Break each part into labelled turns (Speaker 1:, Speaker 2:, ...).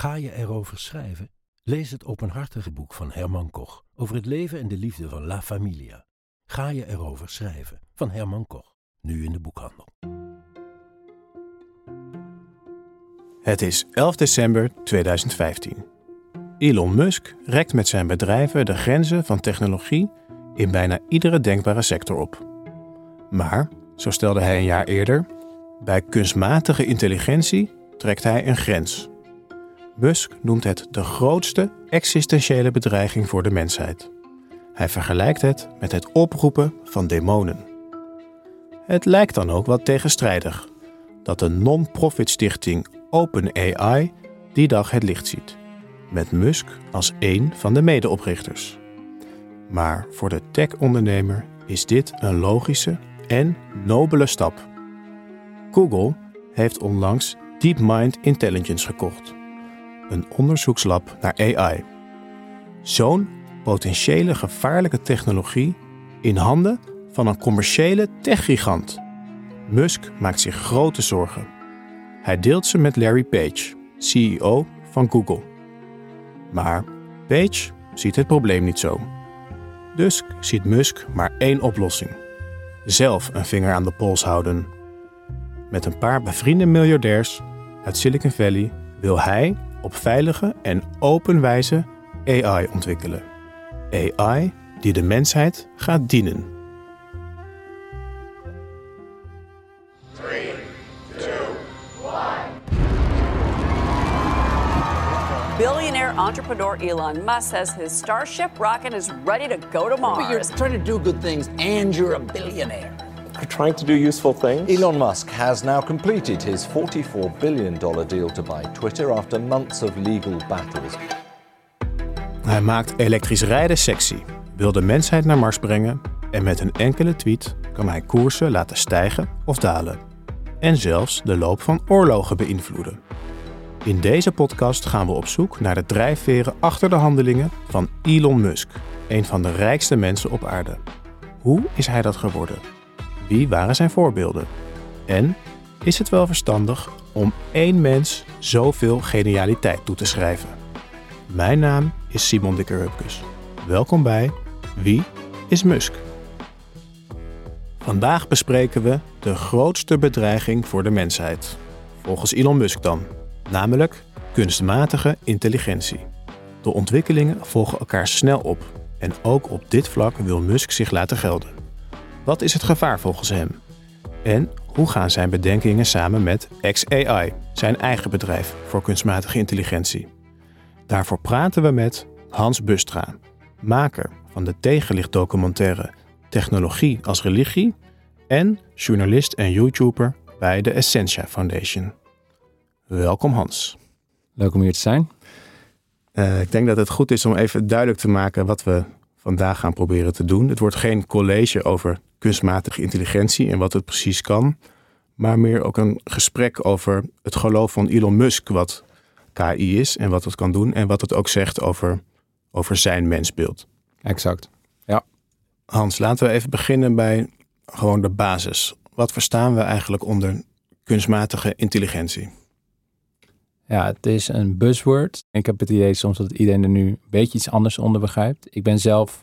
Speaker 1: Ga je erover schrijven? Lees het openhartige boek van Herman Koch over het leven en de liefde van La Familia. Ga je erover schrijven van Herman Koch, nu in de boekhandel.
Speaker 2: Het is 11 december 2015. Elon Musk rekt met zijn bedrijven de grenzen van technologie in bijna iedere denkbare sector op. Maar, zo stelde hij een jaar eerder, bij kunstmatige intelligentie trekt hij een grens. Musk noemt het de grootste existentiële bedreiging voor de mensheid. Hij vergelijkt het met het oproepen van demonen. Het lijkt dan ook wat tegenstrijdig dat de non-profit stichting OpenAI die dag het licht ziet, met Musk als één van de medeoprichters. Maar voor de tech-ondernemer is dit een logische en nobele stap. Google heeft onlangs DeepMind Intelligence gekocht, een onderzoekslab naar AI. Zo'n potentiële gevaarlijke technologie in handen van een commerciële techgigant. Musk maakt zich grote zorgen. Hij deelt ze met Larry Page, CEO van Google. Maar Page ziet het probleem niet zo. Dus ziet Musk maar één oplossing: zelf een vinger aan de pols houden. Met een paar bevriende miljardairs uit Silicon Valley wil hij op veilige en open wijze AI ontwikkelen. AI die de mensheid gaat dienen.
Speaker 3: Billionaire entrepreneur Elon Musk says his Starship rocket is ready to go to Mars.
Speaker 4: But you're trying to do good things and you're a billionaire.
Speaker 5: Trying to do useful things?
Speaker 6: Elon Musk has now completed his $44 billion deal to buy Twitter after months of legal battles.
Speaker 2: Hij maakt elektrisch rijden sexy, wil de mensheid naar Mars brengen en met een enkele tweet kan hij koersen laten stijgen of dalen. En zelfs de loop van oorlogen beïnvloeden. In deze podcast gaan we op zoek naar de drijfveren achter de handelingen van Elon Musk, een van de rijkste mensen op aarde. Hoe is hij dat geworden? Wie waren zijn voorbeelden? En is het wel verstandig om één mens zoveel genialiteit toe te schrijven? Mijn naam is Simon Dikker-Hupkes. Welkom bij Wie is Musk? Vandaag bespreken we de grootste bedreiging voor de mensheid. Volgens Elon Musk dan, namelijk kunstmatige intelligentie. De ontwikkelingen volgen elkaar snel op en ook op dit vlak wil Musk zich laten gelden. Wat is het gevaar volgens hem? En hoe gaan zijn bedenkingen samen met XAI, zijn eigen bedrijf voor kunstmatige intelligentie? Daarvoor praten we met Hans Bustra, maker van de tegenlichtdocumentaire Technologie als religie en journalist en YouTuber bij de Essentia Foundation. Welkom Hans.
Speaker 7: Leuk om hier te zijn.
Speaker 2: Uh, ik denk dat het goed is om even duidelijk te maken wat we vandaag gaan proberen te doen. Het wordt geen college over kunstmatige intelligentie en wat het precies kan, maar meer ook een gesprek over het geloof van Elon Musk, wat KI is en wat het kan doen en wat het ook zegt over, over zijn mensbeeld.
Speaker 7: Exact. Ja.
Speaker 2: Hans, laten we even beginnen bij gewoon de basis. Wat verstaan we eigenlijk onder kunstmatige intelligentie?
Speaker 7: Ja, het is een buzzword. Ik heb het idee soms dat iedereen er nu een beetje iets anders onder begrijpt. Ik ben zelf,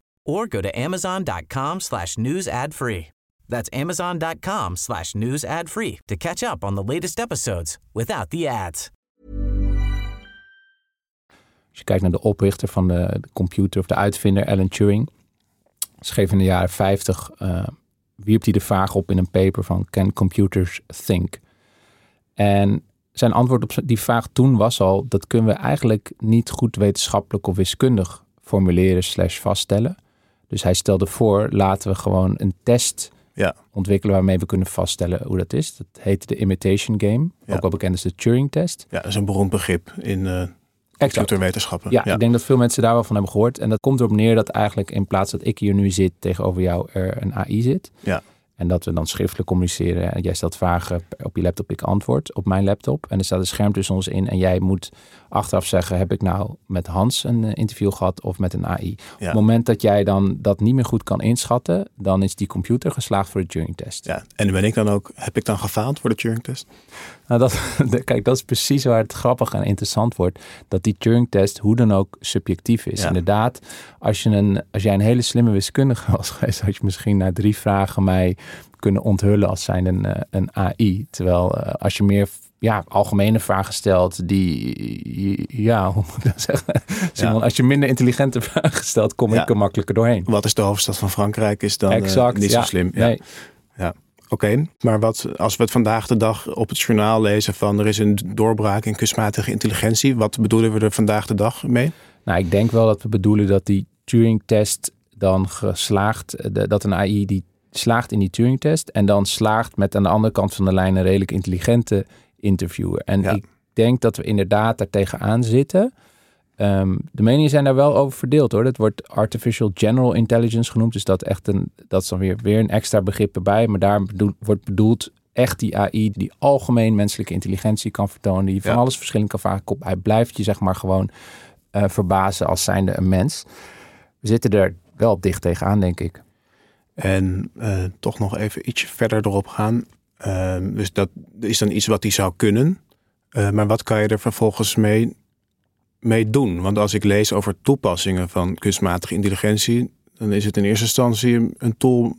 Speaker 8: or go to amazon.com slash news ad free. That's amazon.com slash news to catch up on the latest episodes without the ads.
Speaker 7: Als je kijkt naar de oprichter van de, computer of de uitvinder, Alan Turing, schreef in de jaren 50 uh, wierp hij de vraag op in een paper van Can Computers Think? En zijn antwoord op die vraag toen was al, dat kunnen we eigenlijk niet goed wetenschappelijk of wiskundig formuleren slash vaststellen. Dus hij stelde voor, laten we gewoon een test
Speaker 2: ja.
Speaker 7: ontwikkelen waarmee we kunnen vaststellen hoe dat is. Dat heette de imitation game,
Speaker 2: Ja.
Speaker 7: ook wel bekend als de Turing test.
Speaker 2: Ja, dat is een beroemd begrip in eh computerwetenschappen.
Speaker 7: Ja, ik denk dat veel mensen daar wel van hebben gehoord. En dat komt erop neer dat eigenlijk in plaats dat ik hier nu zit tegenover jou er een AI zit.
Speaker 2: Ja.
Speaker 7: En dat we dan schriftelijk communiceren. En jij stelt vragen op je laptop, ik antwoord op mijn laptop. En er staat een scherm tussen ons in. En jij moet achteraf zeggen, heb ik nou met Hans een eh, interview gehad of met een AI? Op het moment dat jij dan dat niet meer goed kan inschatten, dan is die computer geslaagd voor de Turing-test.
Speaker 2: Ja, en ben ik dan ook, heb ik dan gefaald voor de Turing-test?
Speaker 7: Nou, dat, kijk, dat is precies waar het grappig en interessant wordt. Dat die Turing-test hoe dan ook subjectief is.
Speaker 2: Ja.
Speaker 7: Inderdaad, als, je een, als jij een hele slimme wiskundige was geweest, had je misschien na drie vragen mij kunnen onthullen als zijn een, eh, een AI. Terwijl eh, als je meer ja, algemene vragen stelt, die, ja, hoe moet ik dat zeggen? Simon, als je minder intelligente vragen stelt, kom
Speaker 2: Ja.
Speaker 7: ik er makkelijker doorheen.
Speaker 2: Wat is de hoofdstad van Frankrijk? Is dan eh,
Speaker 7: Exact,
Speaker 2: niet
Speaker 7: ja.
Speaker 2: zo slim. Ja.
Speaker 7: Nee.
Speaker 2: Ja. Oké, maar wat als we het vandaag de dag op het journaal lezen van er is een doorbraak in kunstmatige intelligentie, wat bedoelen we er vandaag de dag mee?
Speaker 7: Nou, ik denk wel dat we bedoelen dat die Turing-test dan geslaagd, dat een AI die slaagt in die Turing-test en dan slaagt met aan de andere kant van de lijn een redelijk intelligente interviewer. En ik denk dat we inderdaad daar tegenaan zitten. Ehm, de meningen zijn daar wel over verdeeld hoor. Dat wordt artificial general intelligence genoemd. Dus dat echt een, dat is dan weer, weer een extra begrip erbij. Maar daar bedoel- wordt bedoeld echt die AI die algemeen menselijke intelligentie kan vertonen. Die van
Speaker 2: Ja.
Speaker 7: alles verschillend kan vragen. Hij blijft je zeg maar gewoon eh, verbazen als zijnde een mens. We zitten er wel dicht tegenaan denk ik.
Speaker 2: En eh, toch nog even ietsje verder erop gaan. Ehm, dus dat is dan iets wat hij zou kunnen. Eh, maar wat kan je er vervolgens mee, mee doen? Want als ik lees over toepassingen van kunstmatige intelligentie, dan is het in eerste instantie een- tool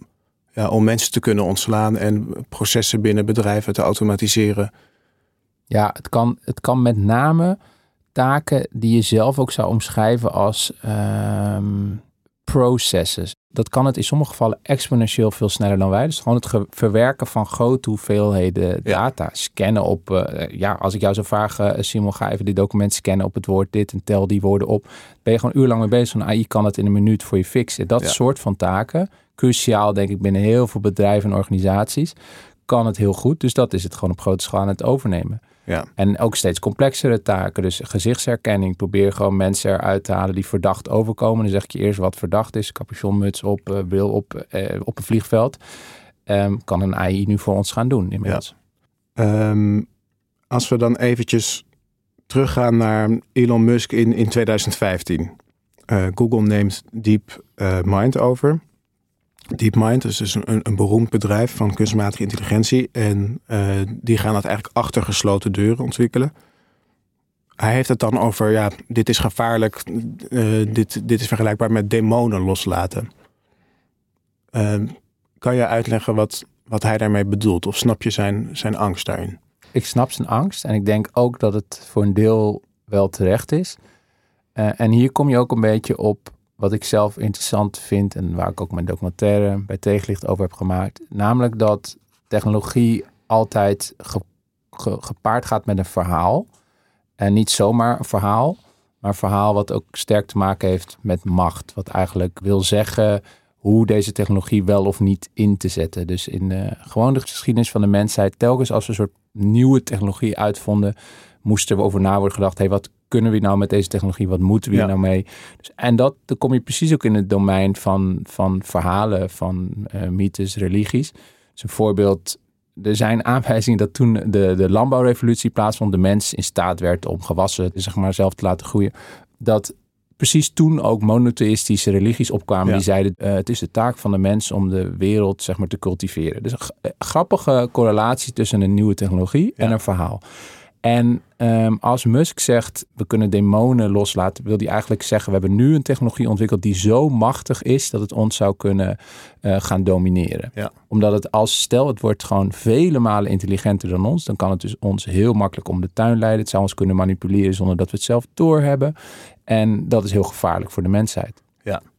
Speaker 2: ja, om mensen te kunnen ontslaan en processen binnen bedrijven te automatiseren.
Speaker 7: Ja, het kan, het kan met name taken die je zelf ook zou omschrijven als ehm, processes. Dat kan het in sommige gevallen exponentieel veel sneller dan wij. Dus gewoon het verwerken van grote hoeveelheden data. Scannen op, eh, ja, als ik jou zou vragen, eh, Simon, ga even dit document scannen op het woord dit en tel die woorden op. Ben je gewoon uurlang mee bezig. Zo'n AI kan het in een minuut voor je fixen. Dat
Speaker 2: Ja.
Speaker 7: soort van taken, cruciaal denk ik binnen heel veel bedrijven en organisaties, kan het heel goed. Dus dat is het gewoon op grote schaal aan het overnemen.
Speaker 2: Ja.
Speaker 7: En ook steeds complexere taken. Dus gezichtsherkenning. Probeer gewoon mensen eruit te halen die verdacht overkomen. Dan zeg ik je eerst wat verdacht is. Capuchonmuts op, eh, bril op, eh, op een vliegveld. Ehm, kan een AI nu voor ons gaan doen inmiddels.
Speaker 2: Ehm, als we dan eventjes teruggaan naar Elon Musk in, in 2015. Eh, Google neemt Deep Mind over. DeepMind is dus een, een beroemd bedrijf van kunstmatige intelligentie. En eh, die gaan het eigenlijk achter gesloten deuren ontwikkelen. Hij heeft het dan over, ja, dit is gevaarlijk. eh, dit, dit is vergelijkbaar met demonen loslaten. Ehm, kan je uitleggen wat, wat hij daarmee bedoelt? Of snap je zijn, zijn angst daarin?
Speaker 7: Ik snap zijn angst. En ik denk ook dat het voor een deel wel terecht is. Eh, en hier kom je ook een beetje op wat ik zelf interessant vind. En waar ik ook mijn documentaire bij Tegenlicht over heb gemaakt. Namelijk dat technologie altijd ge- ge- gepaard gaat met een verhaal. En niet zomaar een verhaal, maar een verhaal wat ook sterk te maken heeft met macht. Wat eigenlijk wil zeggen hoe deze technologie wel of niet in te zetten. Dus in de geschiedenis van de mensheid, telkens als we een soort nieuwe technologie uitvonden, moesten we over na worden gedacht. Hey, wat kunnen we nou met deze technologie? Wat moeten we hier
Speaker 2: Ja.
Speaker 7: nou mee? Dus, en dat, dan kom je precies ook in het domein van, van verhalen, van eh, mythes, religies. Dus een voorbeeld er zijn aanwijzingen dat toen de, de landbouwrevolutie plaatsvond, de mens in staat werd om gewassen zeg maar, zelf te laten groeien. Dat precies toen ook monotheïstische religies opkwamen
Speaker 2: Ja.
Speaker 7: die zeiden eh, het is de taak van de mens om de wereld zeg maar, te cultiveren. Dus een eh, grappige correlatie tussen een nieuwe technologie en een verhaal. En ehm, als Musk zegt, we kunnen demonen loslaten, wil hij eigenlijk zeggen, we hebben nu een technologie ontwikkeld die zo machtig is dat het ons zou kunnen eh, gaan domineren.
Speaker 2: Ja.
Speaker 7: Omdat het als, stel het wordt gewoon vele malen intelligenter dan ons, dan kan het dus ons heel makkelijk om de tuin leiden. Het zou ons kunnen manipuleren zonder dat we het zelf doorhebben. En dat is heel gevaarlijk voor de mensheid.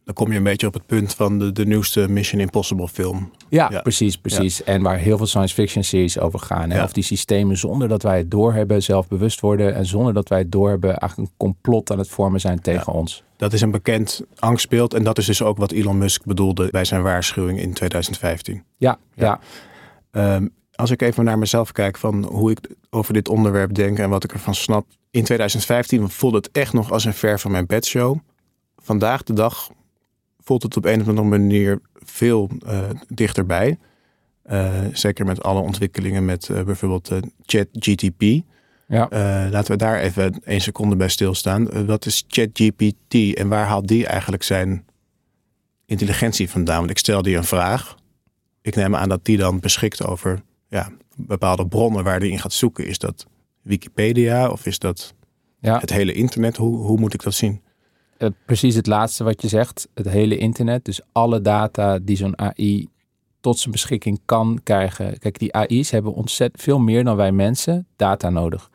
Speaker 2: Dan kom je een beetje op het punt van de, de nieuwste Mission Impossible film.
Speaker 7: Ja, precies, precies. En waar heel veel science fiction series over gaan. Hè? Of die systemen zonder dat wij het doorhebben zelf bewust worden. En zonder dat wij het doorhebben eigenlijk een complot aan het vormen zijn tegen ons.
Speaker 2: Dat is een bekend angstbeeld. En dat is dus ook wat Elon Musk bedoelde bij zijn waarschuwing in 2015.
Speaker 7: Ja, ja.
Speaker 2: Ehm, als ik even naar mezelf kijk van hoe ik over dit onderwerp denk en wat ik ervan snap. In 2015 voelde het echt nog als een ver van mijn bedshow. Vandaag de dag voelt het op een of andere manier veel uh, dichterbij. Uh, zeker met alle ontwikkelingen met uh, bijvoorbeeld ChatGTP.
Speaker 7: Ja.
Speaker 2: laten we daar even één seconde bij stilstaan. wat is ChatGPT en waar haalt die eigenlijk zijn intelligentie vandaan? Want ik stel die een vraag. Ik neem aan dat die dan beschikt over ja, bepaalde bronnen waar die in gaat zoeken. Is dat Wikipedia of is dat
Speaker 7: ja.
Speaker 2: het hele internet? Hoe, hoe moet ik dat zien?
Speaker 7: Uh, precies het laatste wat je zegt. Het hele internet. Dus alle data die zo'n AI tot zijn beschikking kan krijgen. Kijk, die AI's hebben ontzettend veel meer dan wij mensen data nodig.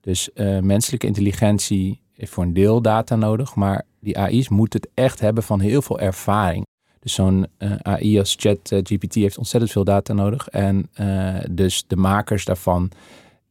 Speaker 7: Dus uh, menselijke intelligentie heeft voor een deel data nodig. Maar die AI's moeten het echt hebben van heel veel ervaring. Dus zo'n uh, AI als ChatGPT heeft ontzettend veel data nodig. En dus de makers daarvan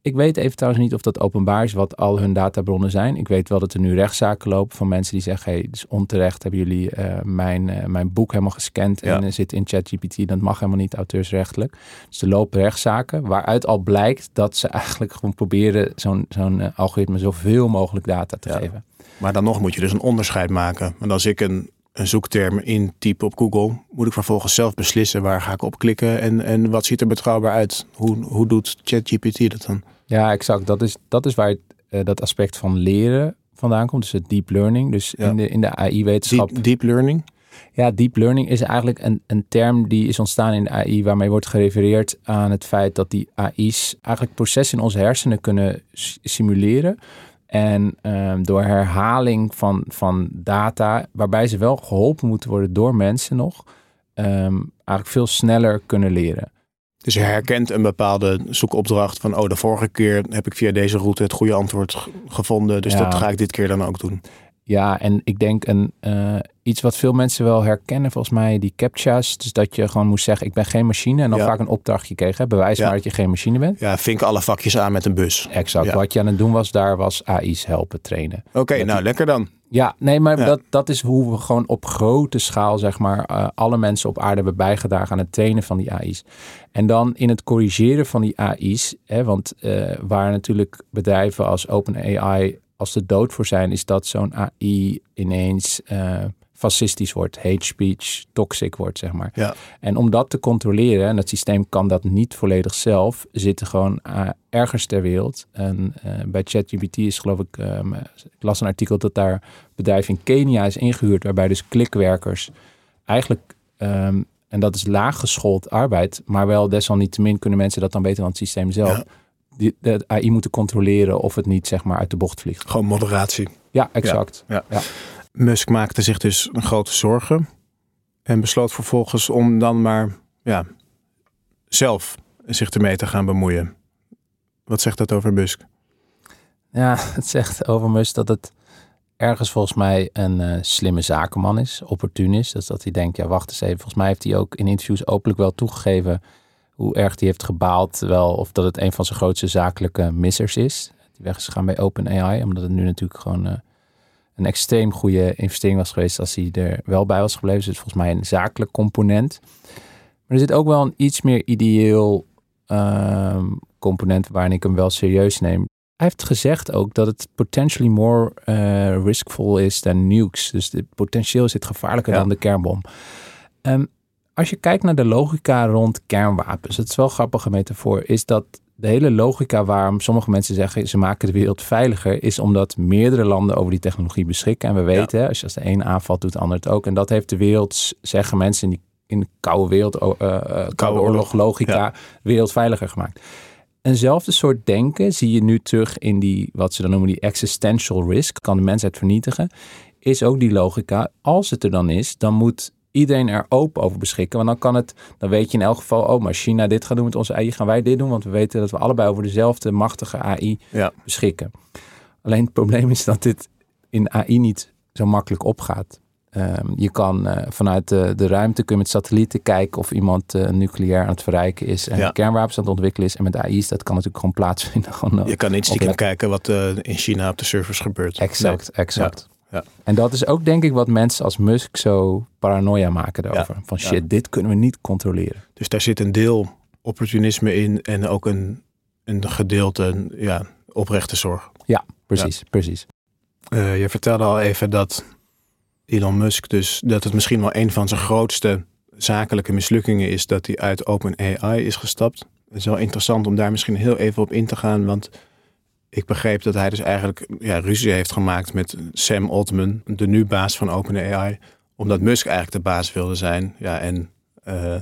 Speaker 7: ik weet even trouwens niet of dat openbaar is wat al hun databronnen zijn. Ik weet wel dat er nu rechtszaken lopen van mensen die zeggen: hey, het is onterecht, hebben jullie uh, mijn, uh, mijn boek helemaal gescand en ja. zit in ChatGPT. Dat mag helemaal niet auteursrechtelijk. Dus er lopen rechtszaken waaruit al blijkt dat ze eigenlijk gewoon proberen zo'n zo'n uh, algoritme zoveel mogelijk data te
Speaker 2: ja.
Speaker 7: geven.
Speaker 2: Maar dan nog moet je dus een onderscheid maken. Want als ik een, een zoekterm intyp op Google, moet ik vervolgens zelf beslissen waar ga ik op klikken en, en wat ziet er betrouwbaar uit. Hoe, hoe doet ChatGPT dat dan?
Speaker 7: Ja, exact. Dat is, dat is waar het, uh, dat aspect van leren vandaan komt. Dus het deep learning. Dus
Speaker 2: Ja.
Speaker 7: in de, in de AI-wetenschap.
Speaker 2: Deep, deep learning?
Speaker 7: Ja, deep learning is eigenlijk een, een term die is ontstaan in de AI, waarmee wordt gerefereerd aan het feit dat die AI's eigenlijk processen in onze hersenen kunnen simuleren. En ehm, door herhaling van, van data, waarbij ze wel geholpen moeten worden door mensen nog, ehm, eigenlijk veel sneller kunnen leren.
Speaker 2: Dus je herkent een bepaalde zoekopdracht van, oh, de vorige keer heb ik via deze route het goede antwoord gevonden. Dus
Speaker 7: Ja.
Speaker 2: dat ga ik dit keer dan ook doen.
Speaker 7: Ja, en ik denk een, eh, iets wat veel mensen wel herkennen, volgens mij, die captcha's. Dus dat je gewoon moest zeggen, ik ben geen machine. En dan
Speaker 2: Ja.
Speaker 7: vaak een opdrachtje kreeg. Hè? Bewijs
Speaker 2: Ja.
Speaker 7: maar dat je geen machine bent.
Speaker 2: Ja, vink alle vakjes aan met een bus.
Speaker 7: Exact.
Speaker 2: Ja.
Speaker 7: Wat je aan het doen was, daar was AI's helpen trainen.
Speaker 2: Oké, nou lekker dan.
Speaker 7: Ja, nee, maar. Dat, dat is hoe we gewoon op grote schaal, zeg maar, eh, alle mensen op aarde hebben bijgedragen aan het trainen van die AI's. En dan in het corrigeren van die AI's, hè, want eh, waar natuurlijk bedrijven als OpenAI als de dood voor zijn, is dat zo'n AI ineens eh, fascistisch wordt, hate speech, toxic wordt, zeg maar.
Speaker 2: Ja.
Speaker 7: En om dat te controleren, en het systeem kan dat niet volledig zelf, zitten gewoon eh, ergens ter wereld. En eh, bij ChatGPT is geloof ik, ehm, ik las een artikel dat daar een bedrijf in Kenia is ingehuurd, waarbij dus klikwerkers eigenlijk, ehm, en dat is laaggeschoold arbeid, maar wel desalniettemin kunnen mensen dat dan weten van het systeem zelf.
Speaker 2: Ja.
Speaker 7: Die, de AI moeten controleren of het niet zeg maar uit de bocht vliegt.
Speaker 2: Gewoon moderatie.
Speaker 7: Ja, exact.
Speaker 2: Ja.
Speaker 7: Ja.
Speaker 2: Musk maakte zich dus een grote zorgen. En besloot vervolgens om dan maar ja, zelf zich ermee te gaan bemoeien. Wat zegt dat over Musk?
Speaker 7: Ja, het zegt over Musk dat het ergens volgens mij een eh, slimme zakenman is, opportunist. Dus dat hij denkt, ja wacht eens even. Volgens mij heeft hij ook in interviews openlijk wel toegegeven hoe erg hij heeft gebaald. Wel, of dat het een van zijn grootste zakelijke missers is. Die weg is gegaan bij OpenAI, omdat het nu natuurlijk gewoon eh, een extreem goede investering was geweest als hij er wel bij was gebleven. Dus volgens mij een zakelijk component. Maar er zit ook wel een iets meer ideeel ehm, component waarin ik hem wel serieus neem. Hij heeft gezegd ook dat het potentially more eh, riskful is dan nukes. Dus het potentieel zit gevaarlijker
Speaker 2: Ja.
Speaker 7: dan de kernbom. Ehm, als je kijkt naar de logica rond kernwapens, het is wel een grappige metafoor, is dat de hele logica waarom sommige mensen zeggen ze maken de wereld veiliger, is omdat meerdere landen over die technologie beschikken. En we weten, als je als de een aanvalt, doet de ander het ook. En dat heeft de wereld, zeggen mensen in, die, in de koude wereld, eh, eh, koude oorlog logica,
Speaker 2: Ja.
Speaker 7: wereld veiliger gemaakt. Eenzelfde soort denken zie je nu terug in die, wat ze dan noemen, die existential risk, kan de mensheid vernietigen, is ook die logica. Als het er dan is, dan moet iedereen er open over beschikken. Want dan kan het, dan weet je in elk geval, oh, maar China dit gaat doen met onze AI, gaan wij dit doen, want we weten dat we allebei over dezelfde machtige AI
Speaker 2: Ja.
Speaker 7: beschikken. Alleen het probleem is dat dit in AI niet zo makkelijk opgaat. Ehm, je kan eh, vanuit de, de ruimte kun je met satellieten kijken of iemand uh, nucleair aan het verrijken is en
Speaker 2: Ja.
Speaker 7: kernwapens aan het ontwikkelen is. En met AI's, dat kan natuurlijk gewoon plaatsvinden. Gewoon, eh,
Speaker 2: Je kan niet stiekem kijken wat eh, in China op de servers gebeurt.
Speaker 7: Exact,
Speaker 2: Nee.
Speaker 7: exact.
Speaker 2: Ja. Ja.
Speaker 7: En dat is ook denk ik wat mensen als Musk zo paranoia maken daarover. Van
Speaker 2: Ja.
Speaker 7: shit, dit kunnen we niet controleren.
Speaker 2: Dus daar zit een deel opportunisme in en ook een, een gedeelte ja, oprechte zorg.
Speaker 7: Ja, precies, precies.
Speaker 2: Eh, je vertelde al even dat Elon Musk dus dat het misschien wel een van zijn grootste zakelijke mislukkingen is dat hij uit OpenAI is gestapt. Het is wel interessant om daar misschien heel even op in te gaan, want ik begreep dat hij dus eigenlijk ja, ruzie heeft gemaakt met Sam Altman, de nu baas van OpenAI, omdat Musk eigenlijk de baas wilde zijn. Ja, en eh,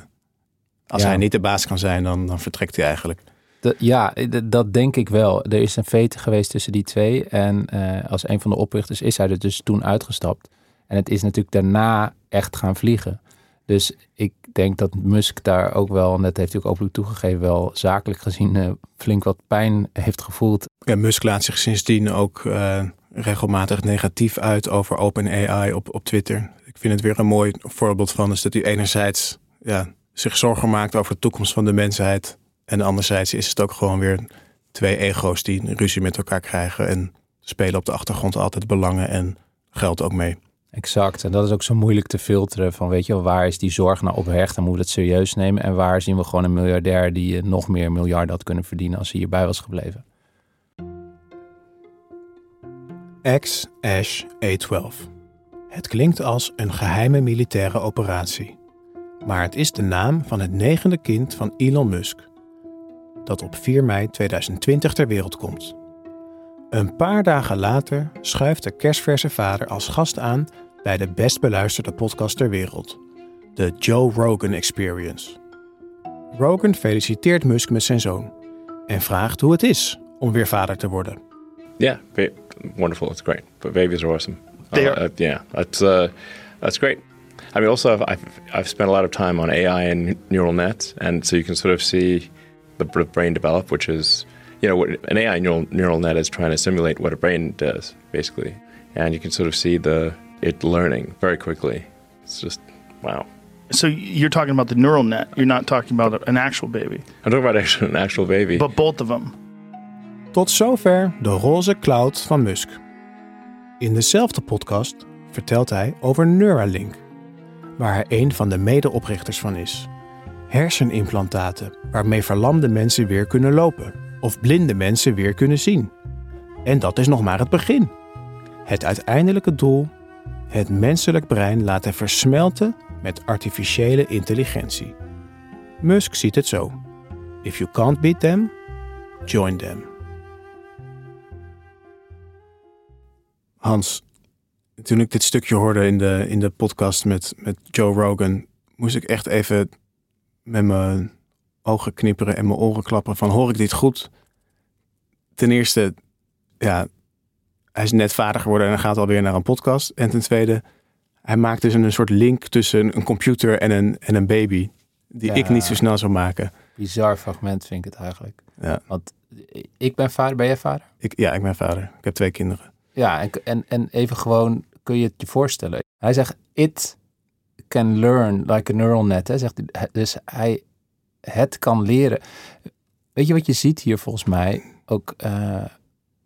Speaker 2: als
Speaker 7: Ja.
Speaker 2: hij niet de baas kan zijn, dan, dan vertrekt hij eigenlijk.
Speaker 7: De- ja, dat denk ik wel. Er is een vete geweest tussen die twee. En eh, als een van de oprichters is hij er dus toen uitgestapt. En het is natuurlijk daarna echt gaan vliegen. Dus ik denk dat Musk daar ook wel, en dat heeft hij ook openlijk toegegeven, wel zakelijk gezien eh, flink wat pijn heeft gevoeld.
Speaker 2: Ja, Musk laat zich sindsdien ook eh, regelmatig negatief uit over OpenAI op, op Twitter. Ik vind het weer een mooi voorbeeld van is dat hij enerzijds ja, zich zorgen maakt over de toekomst van de mensheid. En anderzijds is het ook gewoon weer twee ego's die ruzie met elkaar krijgen. En spelen op de achtergrond altijd belangen en geld ook mee.
Speaker 7: Exact. En dat is ook zo moeilijk te filteren van, weet je waar is die zorg nou oprecht en moeten we het serieus nemen? En waar zien we gewoon een miljardair die eh, nog meer miljarden had kunnen verdienen als hij hierbij was gebleven?
Speaker 2: X-Ash A12. Het klinkt als een geheime militaire operatie. Maar het is de naam van het negende kind van Elon Musk, dat op 4 mei 2020 ter wereld komt. Een paar dagen later schuift de kerstverse vader als gast aan bij de best beluisterde podcast ter wereld, de Joe Rogan Experience. Rogan feliciteert Musk met zijn zoon en vraagt hoe het is om weer vader te worden.
Speaker 5: Yeah, ba- wonderful. It's great. But babies are awesome.
Speaker 9: They
Speaker 5: Uh,
Speaker 9: are.
Speaker 5: uh, yeah, that's uh, that's great. I mean, also I've, I've spent a lot of time on AI and neural nets, and so you can sort of see the br- brain develop, which is you know what an AI neural neural net is trying to simulate what a brain does, basically, and you can sort of see the it learning very quickly. It's just wow.
Speaker 9: So you're talking about the neural net. You're not talking about an actual baby,
Speaker 5: I'm talking about actually an actual baby.
Speaker 9: but both of them.
Speaker 2: Tot zover de roze cloud van Musk. In dezelfde podcast vertelt hij over Neuralink, waar hij een van de medeoprichters van is. Hersenimplantaten waarmee verlamde mensen weer kunnen lopen of blinde mensen weer kunnen zien. En dat is nog maar het begin. Het uiteindelijke doel: het menselijk brein laten versmelten met artificiële intelligentie. Musk ziet het zo: If you can't beat them, join them. Hans, toen ik dit stukje hoorde in de, in de podcast met, met Joe Rogan, moest ik echt even met mijn ogen knipperen en mijn oren klappen van hoor ik dit goed? Ten eerste, ja, hij is net vader geworden en gaat alweer naar een podcast. En ten tweede, hij maakt dus een soort link tussen een computer en een, en een baby, die
Speaker 7: Ja.
Speaker 2: ik niet zo snel zou maken.
Speaker 7: Bizar fragment vind ik het eigenlijk.
Speaker 2: Ja.
Speaker 7: Want ik ben vader, ben jij vader?
Speaker 2: Ik, ja, ik ben vader. Ik heb twee kinderen.
Speaker 7: Ja, en, en, en even gewoon, kun je het je voorstellen? Hij zegt, it can learn like a neural net. Hè? Zegt, dus hij, het kan leren. Weet je wat je ziet hier volgens mij? Ook, eh,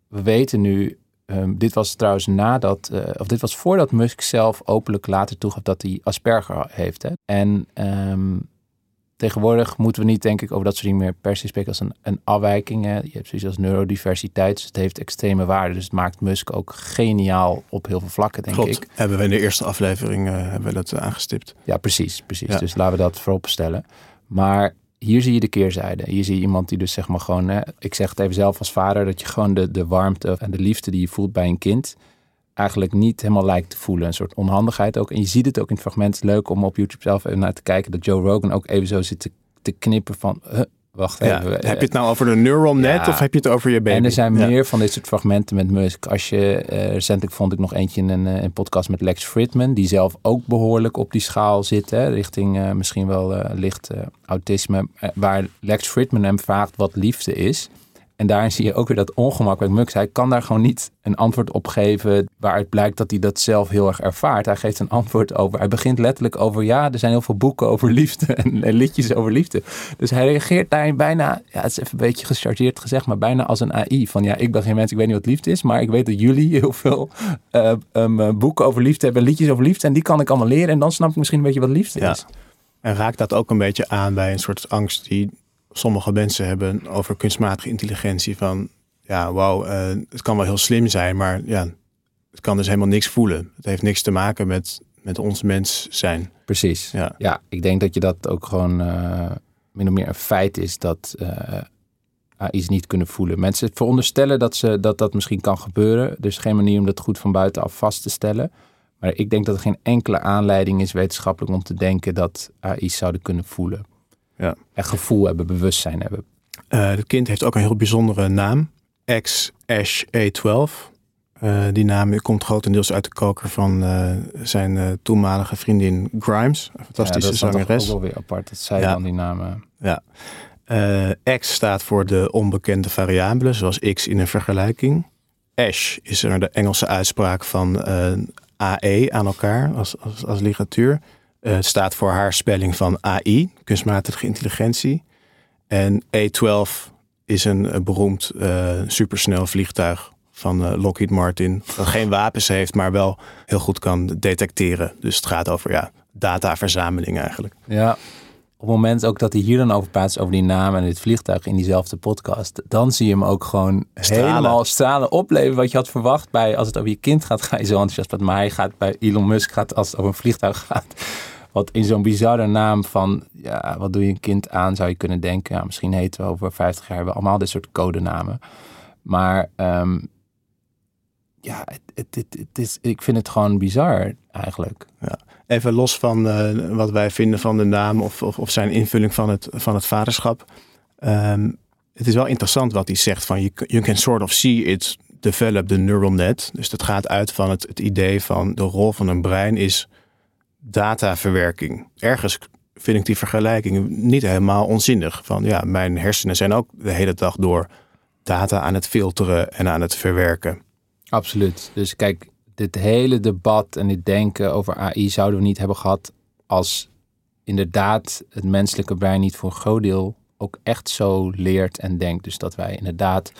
Speaker 7: we weten nu, ehm, dit was trouwens nadat, eh, of dit was voordat Musk zelf openlijk later toegaf dat hij Asperger heeft. Hè? En ehm, tegenwoordig moeten we niet, denk ik, over dat soort dingen meer per se spreken als een, een afwijking. Hè. Je hebt zoiets als neurodiversiteit, dus het heeft extreme waarde. Dus het maakt Musk ook geniaal op heel veel vlakken, denk
Speaker 2: Klopt.
Speaker 7: ik.
Speaker 2: Hebben we in de eerste aflevering eh, hebben we dat eh, aangestipt.
Speaker 7: Ja, precies, precies.
Speaker 2: Ja.
Speaker 7: Dus laten we dat voorop stellen. Maar hier zie je de keerzijde. Hier zie je iemand die dus zeg maar gewoon, hè, ik zeg het even zelf als vader, dat je gewoon de, de warmte en de liefde die je voelt bij een kind eigenlijk niet helemaal lijkt te voelen. Een soort onhandigheid ook. En je ziet het ook in het fragment. Leuk om op YouTube zelf even naar te kijken. Dat Joe Rogan ook even zo zit te, te knippen van... wacht
Speaker 2: Ja,
Speaker 7: even.
Speaker 2: heb je het nou over de neural net
Speaker 7: Ja.
Speaker 2: of heb je het over je baby?
Speaker 7: En er zijn
Speaker 2: Ja.
Speaker 7: meer van dit soort fragmenten met Musk. Als je, eh, recentelijk vond ik nog eentje in een, eh, een podcast met Lex Fridman, die zelf ook behoorlijk op die schaal zit, hè, richting eh, misschien wel eh, licht eh, autisme, eh, waar Lex Fridman hem vraagt wat liefde is. En daarin zie je ook weer dat ongemak bij Mux. Hij kan daar gewoon niet een antwoord op geven waaruit blijkt dat hij dat zelf heel erg ervaart. Hij geeft een antwoord over. Hij begint letterlijk over ja, er zijn heel veel boeken over liefde en, en liedjes over liefde. Dus hij reageert daarin bijna, ja, het is even een beetje gechargeerd gezegd, maar bijna als een AI. Van ja, ik ben geen mens, ik weet niet wat liefde is, maar ik weet dat jullie heel veel uh, um, boeken over liefde hebben, liedjes over liefde. En die kan ik allemaal leren. En dan snap ik misschien een beetje wat liefde
Speaker 2: Ja.
Speaker 7: is.
Speaker 2: En raakt dat ook een beetje aan bij een soort angst die sommige mensen hebben over kunstmatige intelligentie. Van ja, wauw, eh, het kan wel heel slim zijn, maar ja, het kan dus helemaal niks voelen. Het heeft niks te maken met, met ons mens zijn.
Speaker 7: Precies.
Speaker 2: Ja.
Speaker 7: Ja, ik denk dat je dat ook gewoon eh, min of meer een feit is dat eh AI's niet kunnen voelen. Mensen veronderstellen dat, ze, dat dat misschien kan gebeuren. Er is geen manier om dat goed van buitenaf vast te stellen. Maar ik denk dat er geen enkele aanleiding is wetenschappelijk om te denken dat AI's zouden kunnen voelen.
Speaker 2: Ja.
Speaker 7: En gevoel hebben, bewustzijn hebben.
Speaker 2: Eh, het kind heeft ook een heel bijzondere naam. X Ash A12. Eh, die naam komt grotendeels uit de koker van eh, zijn toenmalige vriendin Grimes. Een fantastische
Speaker 7: ja, dat is
Speaker 2: zangeres.
Speaker 7: ook wel weer apart dat zij
Speaker 2: Ja.
Speaker 7: dan die namen...
Speaker 2: Ja. X staat voor de onbekende variabelen, zoals X in een vergelijking. Ash is er de Engelse uitspraak van AE aan elkaar als, als, als ligatuur. Eh, het staat voor haar spelling van AI, kunstmatige intelligentie. En A12 is een, eh, beroemd eh, supersnel vliegtuig van eh, Lockheed Martin. Dat geen wapens heeft, maar wel heel goed kan detecteren. Dus het gaat over ja, dataverzameling eigenlijk.
Speaker 7: Ja, op het moment ook dat hij hier dan over praat, over die naam en dit vliegtuig in diezelfde podcast, dan zie je hem ook gewoon
Speaker 2: Stralen.
Speaker 7: helemaal stralen opleven wat je had verwacht bij, als het over je kind gaat, ga je zo enthousiast praten. Maar hij gaat bij Elon Musk, gaat, als het over een vliegtuig gaat, wat in zo'n bizarre naam van, ja, wat doe je een kind aan, zou je kunnen denken. Ja, misschien heten we over 50 jaar hebben we allemaal dit soort codenamen. Maar ehm, ja, het, is, ik vind het gewoon bizar eigenlijk.
Speaker 2: Ja. Even los van eh, wat wij vinden van de naam of, of, zijn invulling van het, van het vaderschap. Ehm, het is wel interessant wat hij zegt van you, you can sort of see it develop the neural net. Dus dat gaat uit van het, het idee van de rol van een brein is dataverwerking. Ergens vind ik die vergelijking niet helemaal onzinnig. Van ja, mijn hersenen zijn ook de hele dag door data aan het filteren en aan het verwerken.
Speaker 7: Absoluut. Dus kijk, dit hele debat en dit denken over AI zouden we niet hebben gehad als inderdaad het menselijke brein niet voor een groot deel ook echt zo leert en denkt. Dus dat wij inderdaad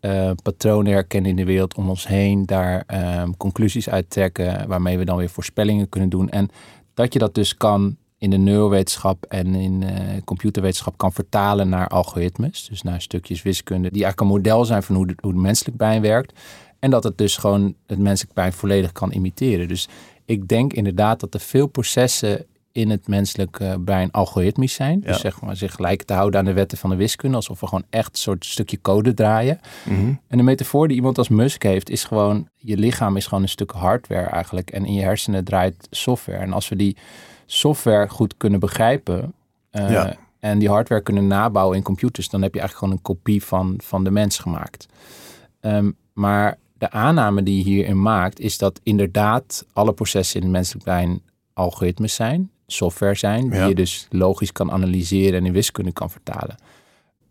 Speaker 7: eh, patronen herkennen in de wereld om ons heen, daar ehm, conclusies uit trekken, waarmee we dan weer voorspellingen kunnen doen. En dat je dat dus kan in de neurowetenschap en in eh, computerwetenschap kan vertalen naar algoritmes, dus naar stukjes wiskunde, die eigenlijk een model zijn van hoe het menselijk brein werkt. En dat het dus gewoon het menselijk brein volledig kan imiteren. Dus ik denk inderdaad dat er veel processen in het menselijke brein algoritmisch zijn. Dus zeg maar zich gelijk te houden aan de wetten van de wiskunde, alsof we gewoon echt een soort stukje code draaien. En de metafoor die iemand als Musk heeft, is gewoon, je lichaam is gewoon een stuk hardware eigenlijk. En in je hersenen draait software. En als we die software goed kunnen begrijpen eh,
Speaker 2: Ja.
Speaker 7: en die hardware kunnen nabouwen in computers, dan heb je eigenlijk gewoon een kopie van, van de mens gemaakt. Ehm, maar de aanname die je hierin maakt, is dat inderdaad alle processen in het menselijk brein algoritmes zijn, software zijn, die
Speaker 2: Ja.
Speaker 7: je dus logisch kan analyseren en in wiskunde kan vertalen.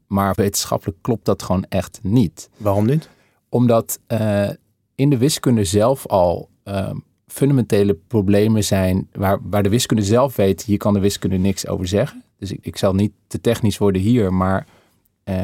Speaker 7: Maar wetenschappelijk klopt dat gewoon echt niet.
Speaker 2: Waarom niet?
Speaker 7: Omdat eh, in de wiskunde zelf al ehm, fundamentele problemen zijn waar, waar de wiskunde zelf weet, hier kan de wiskunde niks over zeggen. Dus ik, ik zal niet te technisch worden hier, maar eh,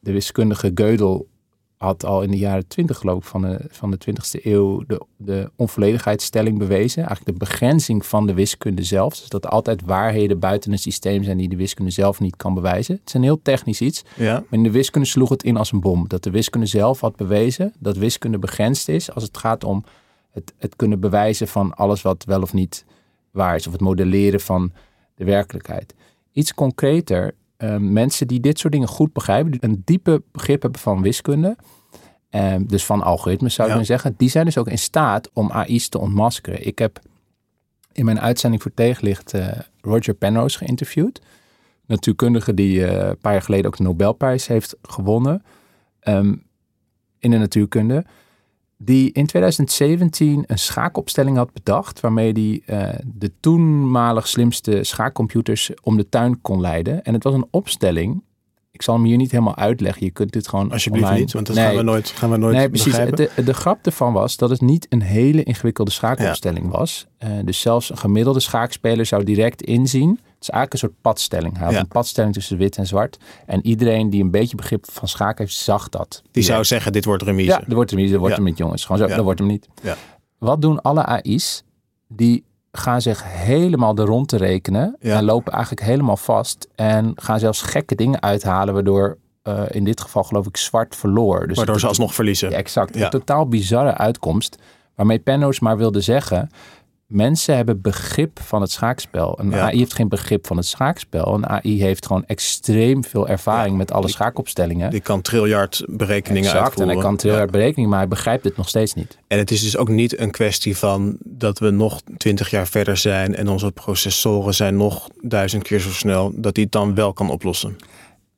Speaker 7: de wiskundige Gödel had al in de jaren twintig geloof ik van de, van de 20e eeuw de, de onvolledigheidsstelling bewezen. Eigenlijk de begrenzing van de wiskunde zelf. Dus dat er altijd waarheden buiten een systeem zijn die de wiskunde zelf niet kan bewijzen. Het is een heel technisch iets.
Speaker 2: Ja.
Speaker 7: Maar in de wiskunde sloeg het in als een bom. Dat de wiskunde zelf had bewezen dat wiskunde begrensd is als het gaat om het, het kunnen bewijzen van alles wat wel of niet waar is. Of het modelleren van de werkelijkheid. Iets concreter, eh, mensen die dit soort dingen goed begrijpen, die een diepe begrip hebben van wiskunde, eh, dus van algoritmes zou je
Speaker 2: Ja.
Speaker 7: kunnen zeggen, die zijn dus ook in staat om AI's te ontmaskeren. Ik heb in mijn uitzending voor Tegenlicht eh, Roger Penrose geïnterviewd. Natuurkundige die eh, een paar jaar geleden ook de Nobelprijs heeft gewonnen ehm, in de natuurkunde. Die in 2017 een schaakopstelling had bedacht. waarmee hij eh, de toenmalig slimste schaakcomputers om de tuin kon leiden. En het was een opstelling. Ik zal hem hier niet helemaal uitleggen. Je kunt dit gewoon
Speaker 2: Alsjeblieft
Speaker 7: online...
Speaker 2: niet, want dat gaan we nooit, gaan we nooit
Speaker 7: Nee, precies. de grap ervan was dat het niet een hele ingewikkelde schaakopstelling was. Eh, dus zelfs een gemiddelde schaakspeler zou direct inzien. Het is eigenlijk een soort padstelling. Hij had
Speaker 2: Ja.
Speaker 7: een padstelling tussen wit en zwart. En iedereen die een beetje begrip van schaak heeft, zag dat.
Speaker 2: Die zou zeggen, dit wordt remise.
Speaker 7: Ja, er wordt niet, er wordt hem niet, jongens. Gewoon zo, dat wordt hem niet.
Speaker 2: Ja.
Speaker 7: Wat doen alle AI's? Die gaan zich helemaal de rond te rekenen. En lopen eigenlijk helemaal vast. En gaan zelfs gekke dingen uithalen, waardoor eh, in dit geval geloof ik zwart verloor. Dus
Speaker 2: Waardoor ze alsnog verliezen.
Speaker 7: Ja, exact.
Speaker 2: Ja.
Speaker 7: Een totaal bizarre uitkomst. Waarmee Penrose maar wilde zeggen... Mensen hebben begrip van het schaakspel. Een
Speaker 2: Ja.
Speaker 7: AI heeft geen begrip van het schaakspel. Een AI heeft gewoon extreem veel ervaring met alle schaakopstellingen.
Speaker 2: Die kan triljard berekeningen
Speaker 7: exact,
Speaker 2: uitvoeren.
Speaker 7: en hij kan triljard berekeningen, maar hij begrijpt het nog steeds niet.
Speaker 2: En het is dus ook niet een kwestie van dat we nog twintig jaar verder zijn en onze processoren zijn nog duizend keer zo snel, dat die het dan wel kan oplossen.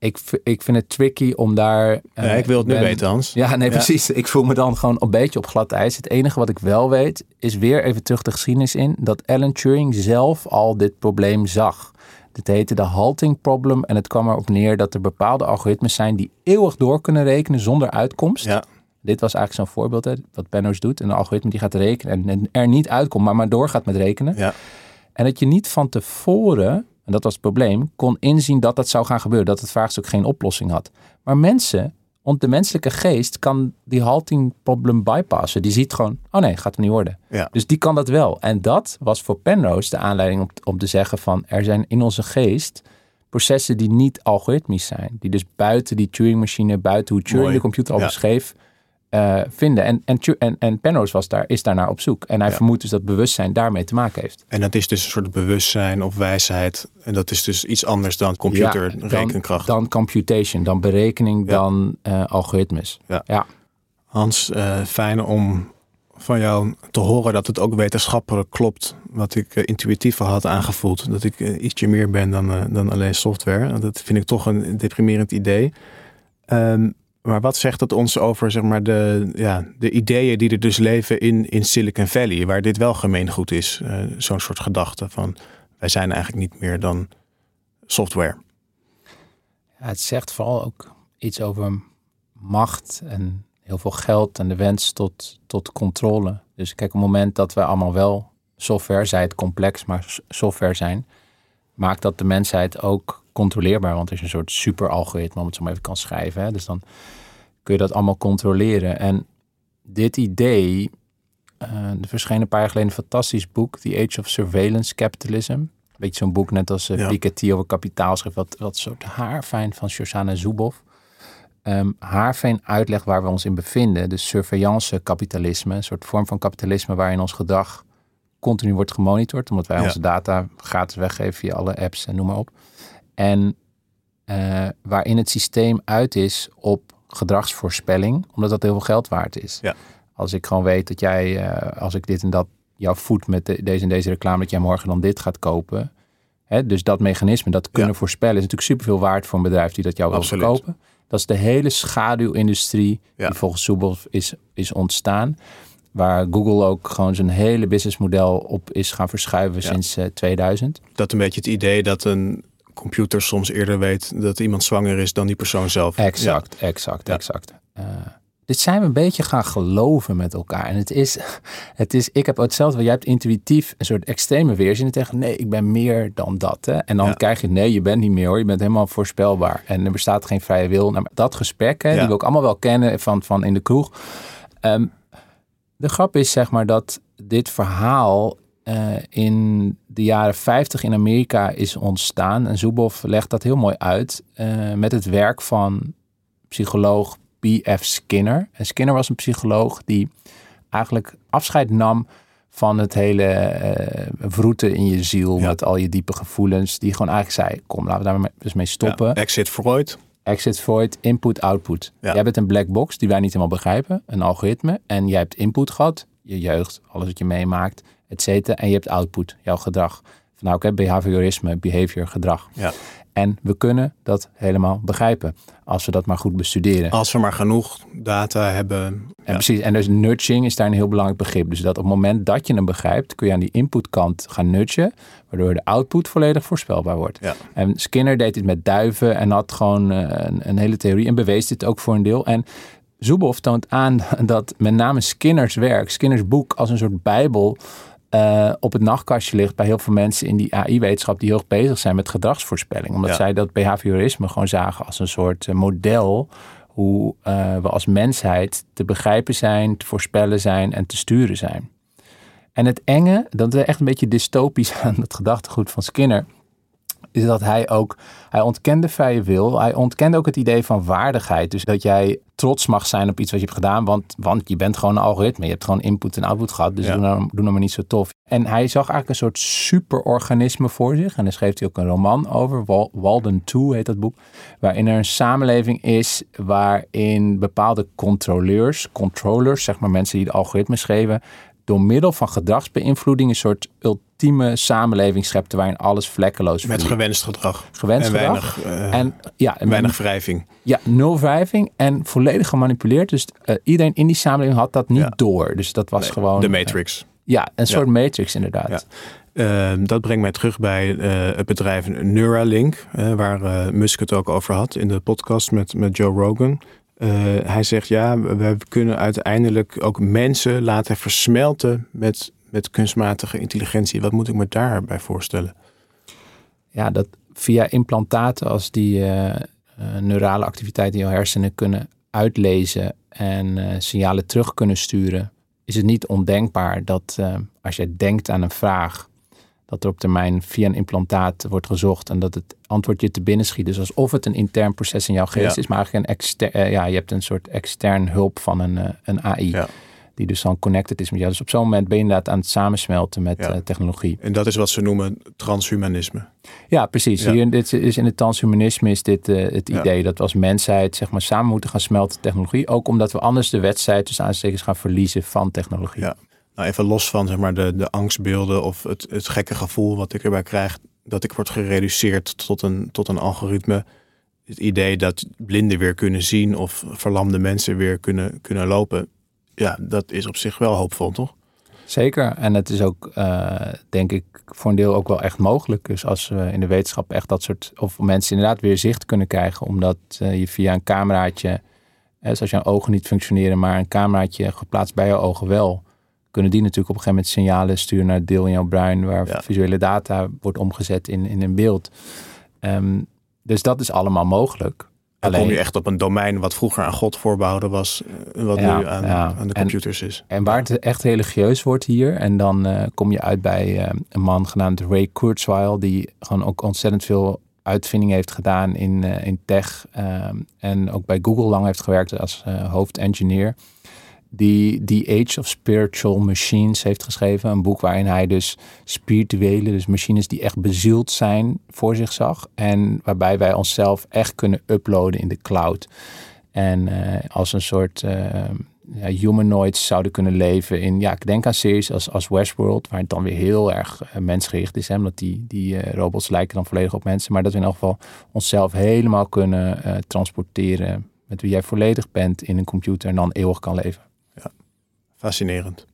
Speaker 7: Ik, ik vind het tricky om daar... eh,
Speaker 2: Ja, ik wil het nu
Speaker 7: ben-
Speaker 2: weten, Hans.
Speaker 7: Ja, nee,
Speaker 2: Ja.
Speaker 7: precies. Ik voel me dan gewoon een beetje op glad ijs. Het enige wat ik wel weet, is weer even terug de geschiedenis in, dat Alan Turing zelf al dit probleem zag. Dit heette de halting problem en het kwam erop neer dat er bepaalde algoritmes zijn die eeuwig door kunnen rekenen zonder uitkomst. Dit was eigenlijk zo'n voorbeeld, hè, wat Penrose doet. Een algoritme die gaat rekenen en er niet uitkomt, maar maar doorgaat met rekenen. En dat je niet van tevoren, en dat was het probleem, kon inzien dat dat zou gaan gebeuren. Dat het vraagstuk geen oplossing had. Maar mensen, ont de menselijke geest kan die halting problem bypassen. Die ziet gewoon, oh nee, gaat er niet worden.
Speaker 2: Ja.
Speaker 7: Dus die kan dat wel. En dat was voor Penrose de aanleiding om, om te zeggen van, er zijn in onze geest processen die niet algoritmisch zijn. Die dus buiten die Turing-machine, buiten hoe Turing
Speaker 2: Mooi.
Speaker 7: de computer al
Speaker 2: Ja.
Speaker 7: beschreef, eh, vinden. En, en, en, en Penrose was daar, is daarnaar op zoek. En hij
Speaker 2: Ja.
Speaker 7: vermoedt dus dat bewustzijn daarmee te maken heeft.
Speaker 2: En dat is dus een soort bewustzijn of wijsheid. En dat is dus iets anders dan computerrekenkracht.
Speaker 7: Dan, dan computation, dan berekening, dan eh, algoritmes.
Speaker 2: Ja.
Speaker 7: ja.
Speaker 2: Hans, eh, fijn om van jou te horen dat het ook wetenschappelijk klopt. Wat ik eh, intuïtiever had aangevoeld. Dat ik ietsje meer ben dan, dan alleen software. Dat vind ik toch een deprimerend idee. Ehm, maar wat zegt dat ons over zeg maar, de, ja, de ideeën die er dus leven in, in Silicon Valley, waar dit wel gemeengoed is? Eh, Zo'n soort gedachte van wij zijn eigenlijk niet meer dan software.
Speaker 7: Het zegt vooral ook iets over macht en heel veel geld en de wens tot, tot controle. Dus kijk, op het moment dat we allemaal wel software, zij het complex, maar software zijn, maakt dat de mensheid ook controleerbaar. Want er is een soort superalgoritme, om het zo maar even kan schrijven. Hè? Dus dan kun je dat allemaal controleren. En dit idee, eh er verscheen een paar jaar geleden een fantastisch boek, The Age of Surveillance Capitalism. Beetje zo'n boek, net als uh,
Speaker 2: Ja.
Speaker 7: Piketty over kapitaal schreef, wat, wat soort haarfijn van Shoshana Zuboff. Ehm haarfijn uitlegt waar we ons in bevinden. Dus surveillance kapitalisme, een soort vorm van kapitalisme waarin ons gedrag continu wordt gemonitord, omdat wij
Speaker 2: Ja.
Speaker 7: onze data gratis weggeven via alle apps en noem maar op. En eh, waarin het systeem uit is op gedragsvoorspelling, omdat dat heel veel geld waard is.
Speaker 2: Ja.
Speaker 7: Als ik gewoon weet dat jij, eh, als ik dit en dat jou voed met de- deze en deze reclame, dat jij morgen dan dit gaat kopen. Hè, dus dat mechanisme, dat kunnen voorspellen, is natuurlijk superveel waard voor een bedrijf die dat jou wil verkopen. Dat is de hele schaduwindustrie
Speaker 2: Ja.
Speaker 7: die volgens Zuboff is, is ontstaan. Waar Google ook gewoon zijn hele businessmodel op is gaan verschuiven sinds eh, 2000.
Speaker 2: Dat een beetje het idee dat een computer soms eerder weet dat iemand zwanger is dan die persoon zelf.
Speaker 7: Exact, exact, exact. Eh, dit zijn we een beetje gaan geloven met elkaar. En het is, het is ik heb hetzelfde. Jij hebt intuïtief een soort extreme weerzin en tegen nee, ik ben meer dan dat. Hè? En dan
Speaker 2: Ja.
Speaker 7: krijg je nee, je bent niet meer hoor. Je bent helemaal voorspelbaar. En er bestaat geen vrije wil. Nou, dat gesprek, hè, die we ook allemaal wel kennen van, van in de kroeg. Ehm, de grap is zeg maar dat dit verhaal eh, in de jaren 50 in Amerika is ontstaan. En Zuboff legt dat heel mooi uit eh, met het werk van psycholoog B.F. Skinner. En Skinner was een psycholoog die eigenlijk afscheid nam van het hele eh vroeten in je ziel met al je diepe gevoelens. Die gewoon eigenlijk zei, kom laten we daar eens mee stoppen.
Speaker 2: Ja, exit Freud.
Speaker 7: Exit Freud, input, output. Jij bent een black box die wij niet helemaal begrijpen, een algoritme. En jij hebt input gehad, je jeugd, alles wat je meemaakt, et cetera. En je hebt output, jouw gedrag. Van nou, oké, behaviorisme, behavior, gedrag.
Speaker 2: Ja.
Speaker 7: En we kunnen dat helemaal begrijpen. Als we dat maar goed bestuderen.
Speaker 2: Als we maar genoeg data hebben.
Speaker 7: En precies. En dus nudging is daar een heel belangrijk begrip. Dus dat op het moment dat je hem begrijpt, kun je aan die inputkant gaan nudgen. Waardoor de output volledig voorspelbaar wordt.
Speaker 2: Ja.
Speaker 7: En Skinner deed dit met duiven en had gewoon eh, een, een hele theorie. En bewees dit ook voor een deel. En Zuboff toont aan dat met name Skinners werk, Skinners boek als een soort bijbel uh, op het nachtkastje ligt bij heel veel mensen in die AI-wetenschap die heel erg bezig zijn met gedragsvoorspelling. Omdat
Speaker 2: Ja.
Speaker 7: zij dat behaviorisme gewoon zagen als een soort eh, model hoe uh, we als mensheid te begrijpen zijn, te voorspellen zijn en te sturen zijn. En het enge, dat is echt een beetje dystopisch aan het gedachtegoed van Skinner, is dat hij ook, hij ontkende vrije wil, hij ontkende ook het idee van waardigheid. Dus dat jij trots mag zijn op iets wat je hebt gedaan, want, want je bent gewoon een algoritme. Je hebt gewoon input en output gehad, dus
Speaker 2: Ja.
Speaker 7: doe, nou, doe nou maar niet zo tof. En hij zag eigenlijk een soort superorganisme voor zich. En daar schreef hij ook een roman over, Wal- Walden 2 heet dat boek. Waarin er een samenleving is waarin bepaalde controleurs, controllers, zeg maar mensen die de algoritme schreven, door middel van gedragsbeïnvloeding een soort ultieme samenleving schepte waarin alles vlekkeloos
Speaker 2: Met
Speaker 7: verliep.
Speaker 2: gewenst gedrag.
Speaker 7: Gewenst
Speaker 2: en
Speaker 7: gedrag.
Speaker 2: Weinig, eh,
Speaker 7: en ja, en
Speaker 2: weinig wrijving.
Speaker 7: ja, nul wrijving en volledig gemanipuleerd. Dus eh, iedereen in die samenleving had dat niet door. Dus dat was
Speaker 2: Nee,
Speaker 7: gewoon...
Speaker 2: de Matrix.
Speaker 7: ja, een soort
Speaker 2: Ja.
Speaker 7: matrix inderdaad.
Speaker 2: Ja. Eh, dat brengt mij terug bij eh, het bedrijf Neuralink, waar Musk het ook over had in de podcast met, met Joe Rogan. Hij zegt ja, we kunnen uiteindelijk ook mensen laten versmelten met, met kunstmatige intelligentie. Wat moet ik me daarbij voorstellen?
Speaker 7: Ja, dat via implantaten als die eh, eh, neurale activiteiten in jouw hersenen kunnen uitlezen en eh, signalen terug kunnen sturen, is het niet ondenkbaar dat als je denkt aan een vraag, dat er op termijn via een implantaat wordt gezocht en dat het antwoord je te binnen schiet. Dus alsof het een intern proces in jouw geest
Speaker 2: Ja.
Speaker 7: is, maar eigenlijk een exter eh, ja, je hebt een soort extern hulp van een, een AI. Die dus dan connected is met jou. Dus op zo'n moment ben je inderdaad aan het samensmelten met
Speaker 2: Ja.
Speaker 7: eh, technologie.
Speaker 2: En dat is wat ze noemen transhumanisme.
Speaker 7: Ja, precies.
Speaker 2: Ja.
Speaker 7: Hier, dit is in het transhumanisme is dit eh, het
Speaker 2: Ja.
Speaker 7: idee dat we als mensheid zeg maar, samen moeten gaan smelten met technologie. Ook omdat we anders de wedstrijd tussen aanstekens gaan verliezen van technologie.
Speaker 2: Ja. Nou, even los van zeg maar, de, de angstbeelden of het, het gekke gevoel wat ik erbij krijg, dat ik word gereduceerd tot een, tot een algoritme. Het idee dat blinden weer kunnen zien of verlamde mensen weer kunnen, kunnen lopen. Ja, dat is op zich wel hoopvol, toch?
Speaker 7: Zeker. En het is ook, eh, denk ik, voor een deel ook wel echt mogelijk. Dus als we in de wetenschap echt dat soort, of mensen inderdaad weer zicht kunnen krijgen, omdat eh, je via een cameraatje, zoals jouw ogen niet functioneren, maar een cameraatje geplaatst bij jouw ogen wel, kunnen die natuurlijk op een gegeven moment signalen sturen naar het deel in jouw brein waar visuele data wordt omgezet in, in een beeld. Ehm, dus dat is allemaal mogelijk.
Speaker 2: Dan kom je echt op een domein wat vroeger aan God voorbehouden was, eh, wat
Speaker 7: Ja,
Speaker 2: nu aan,
Speaker 7: ja.
Speaker 2: aan de
Speaker 7: En-
Speaker 2: computers is.
Speaker 7: En waar het echt religieus wordt hier, en dan eh, kom je uit bij eh, een man genaamd Ray Kurzweil, die gewoon ook ontzettend veel uitvindingen heeft gedaan in, in tech. ehm, en ook bij Google lang heeft gewerkt als hoofdengineer. Die The Age of Spiritual Machines heeft geschreven. Een boek waarin hij dus spirituele, dus machines die echt bezield zijn, voor zich zag. En waarbij wij onszelf echt kunnen uploaden in de cloud. En eh, als een soort ja, humanoids zouden kunnen leven in, ja, ik denk aan series als, als Westworld, waar het dan weer heel erg eh, mensgericht is. Hè, omdat die, die robots lijken dan volledig op mensen. Maar dat we in elk geval onszelf helemaal kunnen transporteren met wie jij volledig bent in een computer en dan eeuwig kan leven.
Speaker 2: Fascinerend.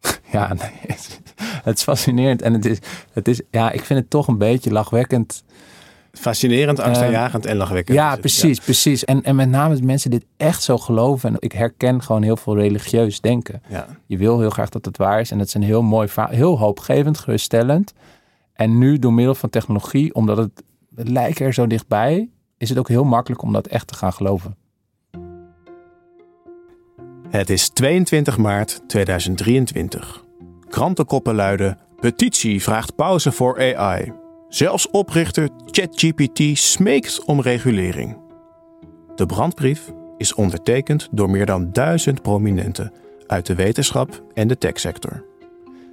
Speaker 7: Ja, nee, het, het is fascinerend. En het is, het is, ja, ik vind het toch een beetje lachwekkend.
Speaker 2: Fascinerend, angstaanjagend en lachwekkend.
Speaker 7: Ja, precies, precies. En, en met name dat mensen dit echt zo geloven. En ik herken gewoon heel veel religieus denken.
Speaker 2: Ja.
Speaker 7: Je wil heel graag dat het waar is. En het is een heel mooi verhaal. Heel hoopgevend, geruststellend. En nu door middel van technologie, omdat het, het lijkt er zo dichtbij, is het ook heel makkelijk om dat echt te gaan geloven.
Speaker 2: Het is 22 maart 2023. Krantenkoppen luiden: Petitie vraagt pauze voor AI. Zelfs oprichter ChatGPT smeekt om regulering. De brandbrief is ondertekend door meer dan duizend prominenten uit de wetenschap en de techsector.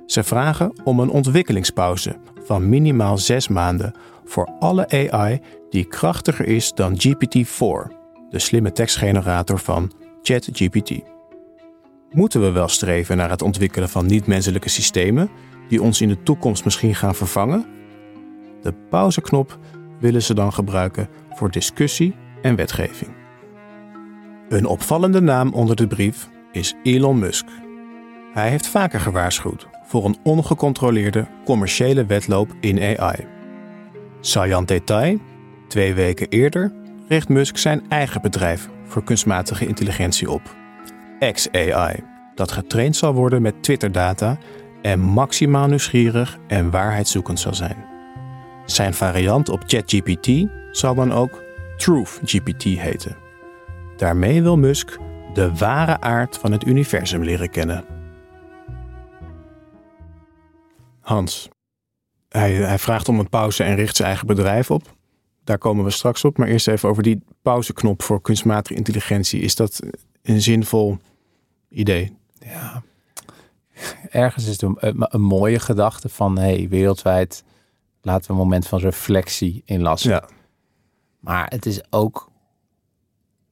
Speaker 2: Ze vragen om een ontwikkelingspauze van minimaal zes maanden voor alle AI die krachtiger is dan GPT-4, de slimme tekstgenerator van ChatGPT. Moeten we wel streven naar het ontwikkelen van niet-menselijke systemen die ons in de toekomst misschien gaan vervangen? De pauzeknop willen ze dan gebruiken voor discussie en wetgeving. Een opvallende naam onder de brief is Elon Musk. Hij heeft vaker gewaarschuwd voor een ongecontroleerde commerciële wedloop in AI. Saillant detail: twee weken eerder richt Musk zijn eigen bedrijf voor kunstmatige intelligentie op. XAI, dat getraind zal worden met Twitter-data en maximaal nieuwsgierig en waarheidszoekend zal zijn. Zijn variant op ChatGPT zal dan ook TruthGPT heten. Daarmee wil Musk de ware aard van het universum leren kennen. Hans, hij, hij vraagt om een pauze en richt zijn eigen bedrijf op. Daar komen we straks op. Maar eerst even over die pauzeknop voor kunstmatige intelligentie. Is dat een zinvol idee?
Speaker 7: Ja, ergens is het een, een mooie gedachte van hey, wereldwijd laten we een moment van reflectie inlassen.
Speaker 2: Ja.
Speaker 7: Maar het is ook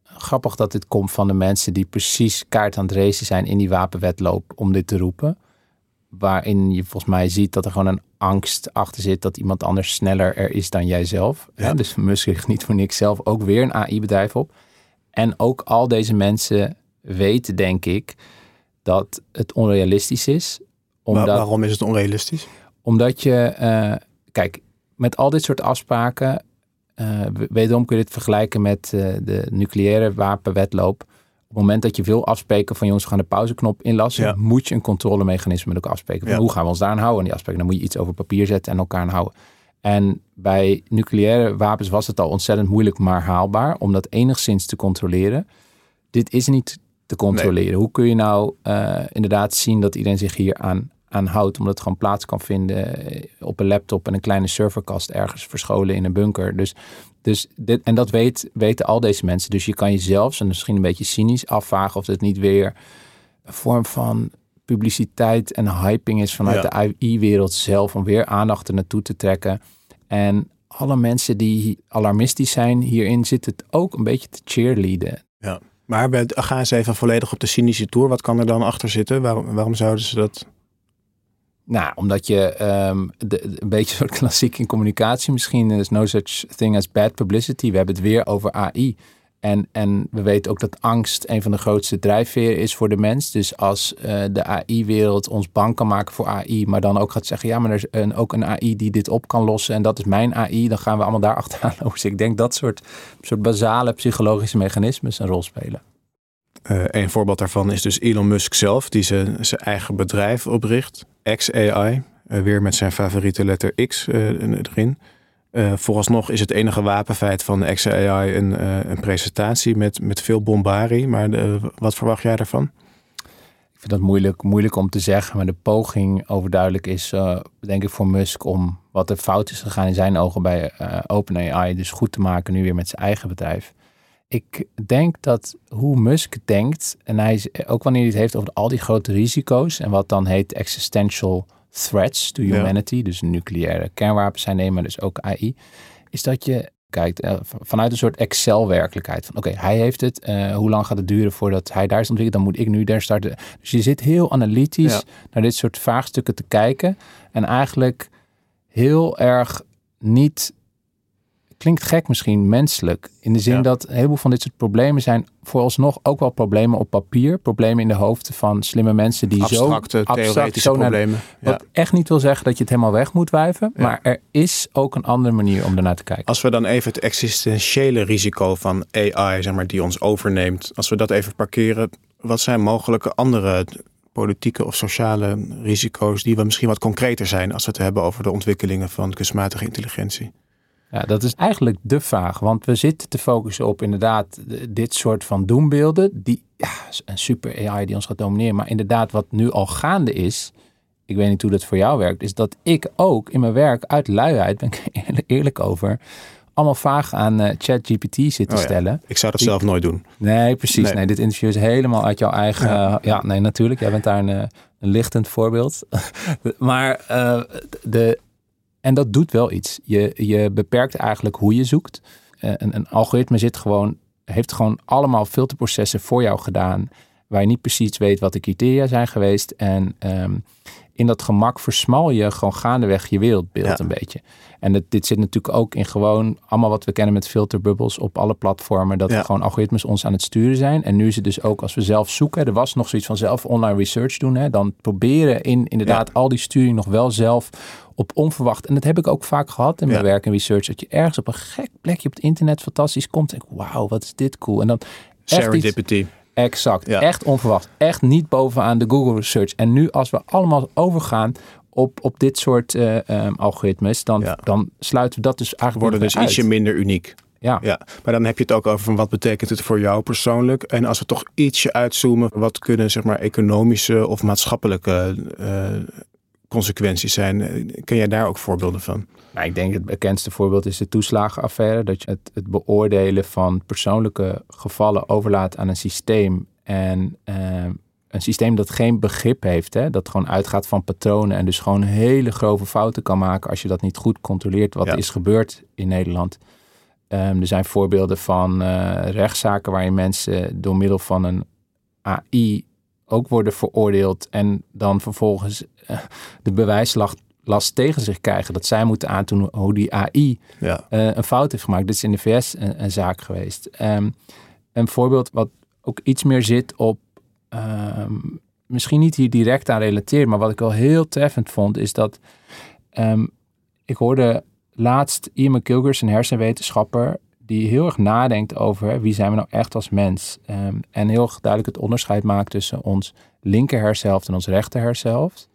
Speaker 7: grappig dat dit komt van de mensen die precies kaart aan het racen zijn in die wapenwetloop om dit te roepen. Waarin je volgens mij ziet dat er gewoon een angst achter zit dat iemand anders sneller er is dan jijzelf. Ja. Dus Musk richt niet voor niks zelf ook weer een AI-bedrijf op. En ook al deze mensen weten, denk ik, dat het onrealistisch is.
Speaker 2: Omdat, waarom is het onrealistisch?
Speaker 7: Omdat je, uh, kijk, met al dit soort afspraken, uh, wederom kun je dit vergelijken met uh, de nucleaire wapenwetloop. Op het moment dat je wil afspreken van jongens, we gaan de pauzeknop inlassen, ja. moet je een controlemechanisme met elkaar afspreken. Van, ja. Hoe gaan we ons daar aan houden? En die afspraken, dan moet je iets over papier zetten en elkaar aan houden. En bij nucleaire wapens was het al ontzettend moeilijk, maar haalbaar om dat enigszins te controleren. Dit is niet te controleren. Nee. Hoe kun je nou uh, inderdaad zien dat iedereen zich hier aan, aan houdt, omdat het gewoon plaats kan vinden op een laptop en een kleine serverkast ergens verscholen in een bunker. Dus, dus dit, en dat weet, weten al deze mensen. Dus je kan jezelf, en misschien een beetje cynisch, afvragen of het niet weer een vorm van publiciteit en hyping is vanuit ja. de AI-wereld zelf om weer aandacht er naartoe te trekken. En alle mensen die alarmistisch zijn, hierin zit het ook een beetje te cheerleaden.
Speaker 2: Ja. Maar bij, gaan ze even volledig op de cynische tour. Wat kan er dan achter zitten? Waarom, waarom zouden ze dat...
Speaker 7: Nou, omdat je de, een beetje soort klassiek in communicatie misschien. is no such thing as bad publicity. We hebben het weer over AI. En, en we weten ook dat angst een van de grootste drijfveren is voor de mens. Dus als uh, de AI-wereld ons bang kan maken voor AI, maar dan ook gaat zeggen, ja, maar er is ook een AI die dit op kan lossen en dat is mijn AI, dan gaan we allemaal daar achteraan lopen. Dus ik denk dat soort, soort basale psychologische mechanismes een rol spelen.
Speaker 2: Uh, een voorbeeld daarvan is dus Elon Musk zelf, die zijn, zijn eigen bedrijf opricht, XAI, uh, weer met zijn favoriete letter X erin. Uh, vooralsnog is het enige wapenfeit van XAI een, uh, een presentatie met, met veel bombarie. Maar wat verwacht jij daarvan?
Speaker 7: Ik vind dat moeilijk, moeilijk om te zeggen. Maar de poging overduidelijk is, uh, denk ik, voor Musk om wat er fout is gegaan in zijn ogen bij OpenAI, dus goed te maken nu weer met zijn eigen bedrijf. Ik denk dat hoe Musk denkt, en hij is, ook wanneer hij het heeft over al die grote risico's en wat dan heet existential threats to humanity, ja. dus nucleaire kernwapens zijn nemen, dus ook AI, is dat je kijkt uh, vanuit een soort Excel-werkelijkheid. Van oké, okay, hij heeft het, uh, hoe lang gaat het duren voordat hij daar is ontwikkeld, dan moet ik nu daar starten. Dus je zit heel analytisch ja. naar dit soort vraagstukken te kijken en eigenlijk heel erg niet klinkt gek misschien, menselijk. In de zin ja. dat een heleboel van dit soort problemen zijn vooralsnog ook wel problemen op papier. Problemen in de hoofden van slimme mensen die
Speaker 2: Abstracte,
Speaker 7: zo
Speaker 2: abstract zo problemen.
Speaker 7: Naar, wat echt niet wil zeggen dat je het helemaal weg moet wijven. Ja. Maar er is ook een andere manier om ernaar te kijken.
Speaker 2: Als we dan even het existentiële risico van AI, zeg maar, die ons overneemt. Als we dat even parkeren. Wat zijn mogelijke andere politieke of sociale risico's die we misschien wat concreter zijn als we het hebben over de ontwikkelingen van kunstmatige intelligentie?
Speaker 7: Ja, dat is eigenlijk de vraag. Want we zitten te focussen op inderdaad dit soort van doembeelden. Die, ja, een super AI die ons gaat domineren. Maar inderdaad, wat nu al gaande is. Ik weet niet hoe dat voor jou werkt. Is dat ik ook in mijn werk uit luiheid, ben ik eerlijk, eerlijk over. Allemaal vragen aan uh, ChatGPT zitten
Speaker 2: oh ja.
Speaker 7: stellen.
Speaker 2: Ik zou dat zelf nooit doen.
Speaker 7: Nee, precies. Nee. nee. dit interview is helemaal uit jouw eigen. Ja, ja nee, natuurlijk. Jij bent daar een, een lichtend voorbeeld. maar uh, de, en dat doet wel iets. Je, je beperkt eigenlijk hoe je zoekt. Uh, een, een, algoritme zit gewoon, heeft gewoon allemaal filterprocessen voor jou gedaan. waar je niet precies weet wat de criteria zijn geweest. En ehm, in dat gemak versmal je gewoon gaandeweg je wereldbeeld een beetje. En het, dit zit natuurlijk ook in gewoon allemaal wat we kennen met filterbubbels op alle platformen. Dat gewoon algoritmes ons aan het sturen zijn. En nu is het dus ook als we zelf zoeken. Er was nog zoiets van zelf online research doen. Hè, dan proberen in inderdaad al die sturing nog wel zelf op onverwacht. En dat heb ik ook vaak gehad in mijn werk en research. Dat je ergens op een gek plekje op het internet fantastisch komt. En wauw, wat is dit cool. En dan
Speaker 2: Serendipity.
Speaker 7: Exact. Echt onverwacht. Echt niet bovenaan de Google Research. En nu als we allemaal overgaan op, op dit soort uh, um, algoritmes, dan, dan sluiten we dat dus eigenlijk
Speaker 2: Worden dus ietsje minder uniek.
Speaker 7: Ja.
Speaker 2: ja. Maar dan heb je het ook over van wat betekent het voor jou persoonlijk. En als we toch ietsje uitzoomen, wat kunnen zeg maar economische of maatschappelijke uh, consequenties zijn? Ken jij daar ook voorbeelden van?
Speaker 7: Nou, ik denk het bekendste voorbeeld is de toeslagenaffaire. Dat je het, het beoordelen van persoonlijke gevallen overlaat aan een systeem. En uh, een systeem dat geen begrip heeft. Hè? Dat gewoon uitgaat van patronen. En dus gewoon hele grove fouten kan maken als je dat niet goed controleert. Wat is gebeurd in Nederland. Um, er zijn voorbeelden van uh, rechtszaken waarin mensen door middel van een AI ook worden veroordeeld. En dan vervolgens de bewijslast last tegen zich krijgen. Dat zij moeten aantonen hoe die AI
Speaker 2: ja.
Speaker 7: uh, een fout heeft gemaakt. Dit is in de VS een, een zaak geweest. Um, een voorbeeld wat ook iets meer zit op... Um, misschien niet hier direct aan relateert, maar wat ik wel heel treffend vond, is dat um, ik hoorde laatst Ian McKilgers, een hersenwetenschapper, die heel erg nadenkt over wie zijn we nou echt als mens. En heel duidelijk het onderscheid maakt tussen ons linker hersenhelft en ons rechter hersenhelft.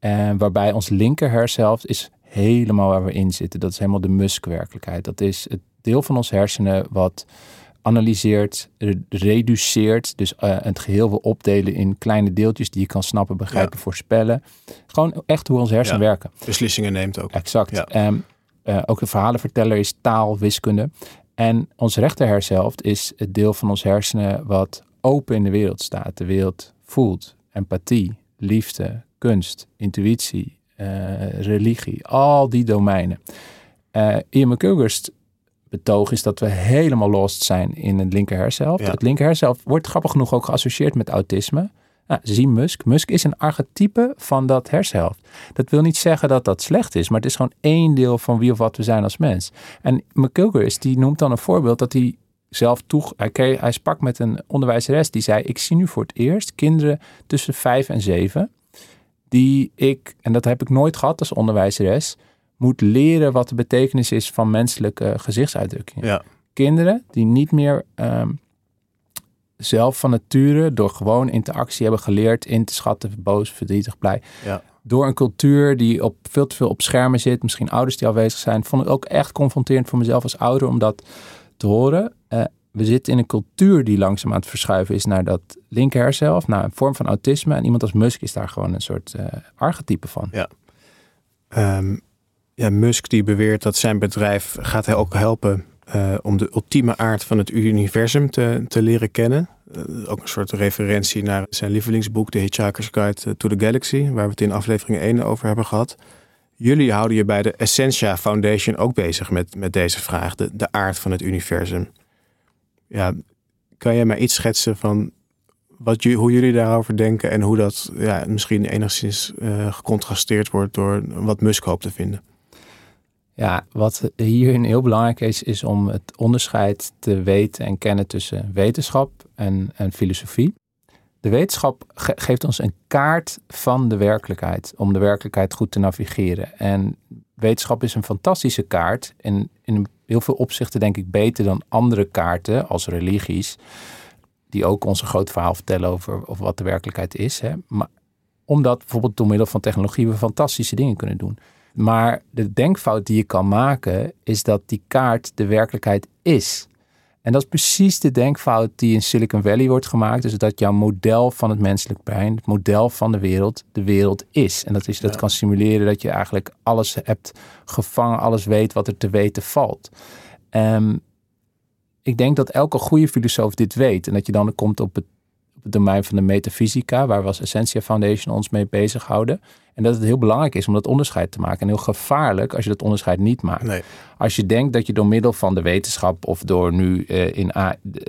Speaker 7: Uh, waarbij ons linker hersenhelft is helemaal waar we in zitten. Dat is helemaal de muskwerkelijkheid. Dat is het deel van ons hersenen wat analyseert, reduceert. Dus uh, het geheel wil opdelen in kleine deeltjes die je kan snappen, begrijpen, ja. voorspellen. Gewoon echt hoe ons hersenen
Speaker 2: ja.
Speaker 7: werken.
Speaker 2: Beslissingen neemt ook.
Speaker 7: Exact. Ja. Um, uh, ook de verhalenverteller is taal, wiskunde. En ons rechter hersenhelft is het deel van ons hersenen wat open in de wereld staat. De wereld voelt, empathie, liefde, kunst, intuïtie, uh, religie, al die domeinen. Uh, Ian McCuggers betoog is dat we helemaal lost zijn in het linker hersenhelft. Ja. Het linker hersenhelft wordt grappig genoeg ook geassocieerd met autisme. Nou, zie Musk. Musk is een archetype van dat hersenhelft. Dat wil niet zeggen dat dat slecht is, maar het is gewoon één deel van wie of wat we zijn als mens. En McCuggers die noemt dan een voorbeeld dat hij zelf toe... Hij, hij sprak met een onderwijzeres die zei... ik zie nu voor het eerst kinderen tussen vijf en zeven... die ik, en dat heb ik nooit gehad als onderwijzeres... moet leren wat de betekenis is van menselijke gezichtsuitdrukkingen.
Speaker 2: Ja.
Speaker 7: Kinderen die niet meer... Um, zelf van nature door gewoon interactie hebben geleerd in te schatten, boos, verdrietig, blij.
Speaker 2: Ja.
Speaker 7: Door een cultuur die op veel te veel op schermen zit, misschien ouders die afwezig zijn, vond ik ook echt confronterend voor mezelf als ouder om dat te horen. Uh, we zitten in een cultuur die langzaam aan het verschuiven is naar dat linker hersenhelft, naar een vorm van autisme. En iemand als Musk is daar gewoon een soort uh, archetype van.
Speaker 2: Ja. Um, ja, Musk die beweert dat zijn bedrijf gaat hij ook helpen uh, om de ultieme aard van het universum te, te leren kennen. Uh, ook een soort referentie naar zijn lievelingsboek, The Hitchhiker's Guide to the Galaxy, waar we het in aflevering 1 over hebben gehad. Jullie houden je bij de Essentia Foundation ook bezig met, met deze vraag, de, de aard van het universum. Ja, kan jij mij iets schetsen van wat, hoe jullie daarover denken en hoe dat ja, misschien enigszins uh, gecontrasteerd wordt door wat Musk hoopt te vinden?
Speaker 7: Ja, wat hierin heel belangrijk is, is om het onderscheid te weten en kennen tussen wetenschap en, en filosofie. De wetenschap ge geeft ons een kaart van de werkelijkheid, om de werkelijkheid goed te navigeren. En wetenschap is een fantastische kaart en in heel veel opzichten denk ik beter dan andere kaarten als religies, die ook ons een groot verhaal vertellen over, wat de werkelijkheid is. Hè. Maar omdat bijvoorbeeld door middel van technologie we fantastische dingen kunnen doen. Maar de denkfout die je kan maken is dat die kaart de werkelijkheid is. En dat is precies de denkfout die in Silicon Valley wordt gemaakt. Dus dat jouw model van het menselijk brein, het model van de wereld, de wereld is. En dat is dat ja. kan simuleren dat je eigenlijk alles hebt gevangen, alles weet wat er te weten valt. Um, ik denk dat elke goede filosoof dit weet. En dat je dan komt op het, op het domein van de metafysica, waar we als Essentia Foundation ons mee bezighouden. En dat het heel belangrijk is om dat onderscheid te maken. En heel gevaarlijk als je dat onderscheid niet maakt.
Speaker 2: Nee.
Speaker 7: Als je denkt dat je door middel van de wetenschap of door nu uh, in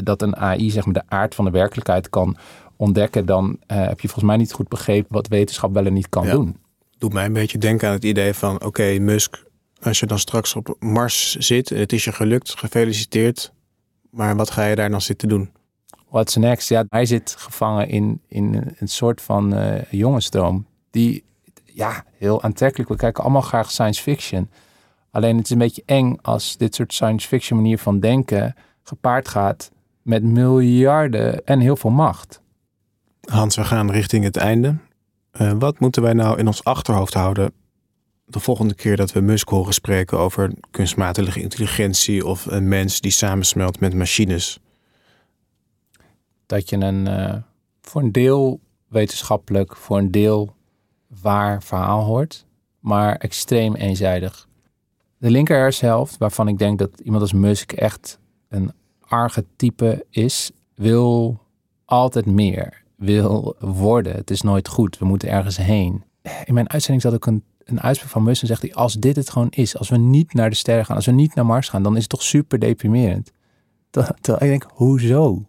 Speaker 7: dat een AI zeg maar de aard van de werkelijkheid kan ontdekken, dan eh, heb je volgens mij niet goed begrepen wat wetenschap wel en niet kan
Speaker 2: Ja.
Speaker 7: doen.
Speaker 2: Doet mij een beetje denken aan het idee van... oké, Musk, als je dan straks op Mars zit... en het is je gelukt, gefeliciteerd. Maar wat ga je daar dan zitten doen?
Speaker 7: What's next? Ja, hij zit gevangen in, in een- soort van eh jongensdroom. Die, ja, heel aantrekkelijk. We kijken allemaal graag science fiction. Alleen het is een beetje eng als dit soort science fiction manier van denken gepaard gaat met miljarden en heel veel macht.
Speaker 2: Hans, we gaan richting het einde. Eh, wat moeten wij nou in ons achterhoofd houden... de volgende keer dat we Musk horen spreken... over kunstmatige intelligentie of een mens die samensmelt met machines...
Speaker 7: Dat je een eh, voor een deel wetenschappelijk, voor een deel waar verhaal hoort, maar extreem eenzijdig. De linker hersenhelft, waarvan ik denk dat iemand als Musk echt een archetype is, wil altijd meer, wil worden. Het is nooit goed, we moeten ergens heen. In mijn uitzending zat ook een, uitspraak van Musk en zegt hij, als dit het gewoon is, als we niet naar de sterren gaan, als we niet naar Mars gaan, dan is het toch super deprimerend. Ik denk, hoezo?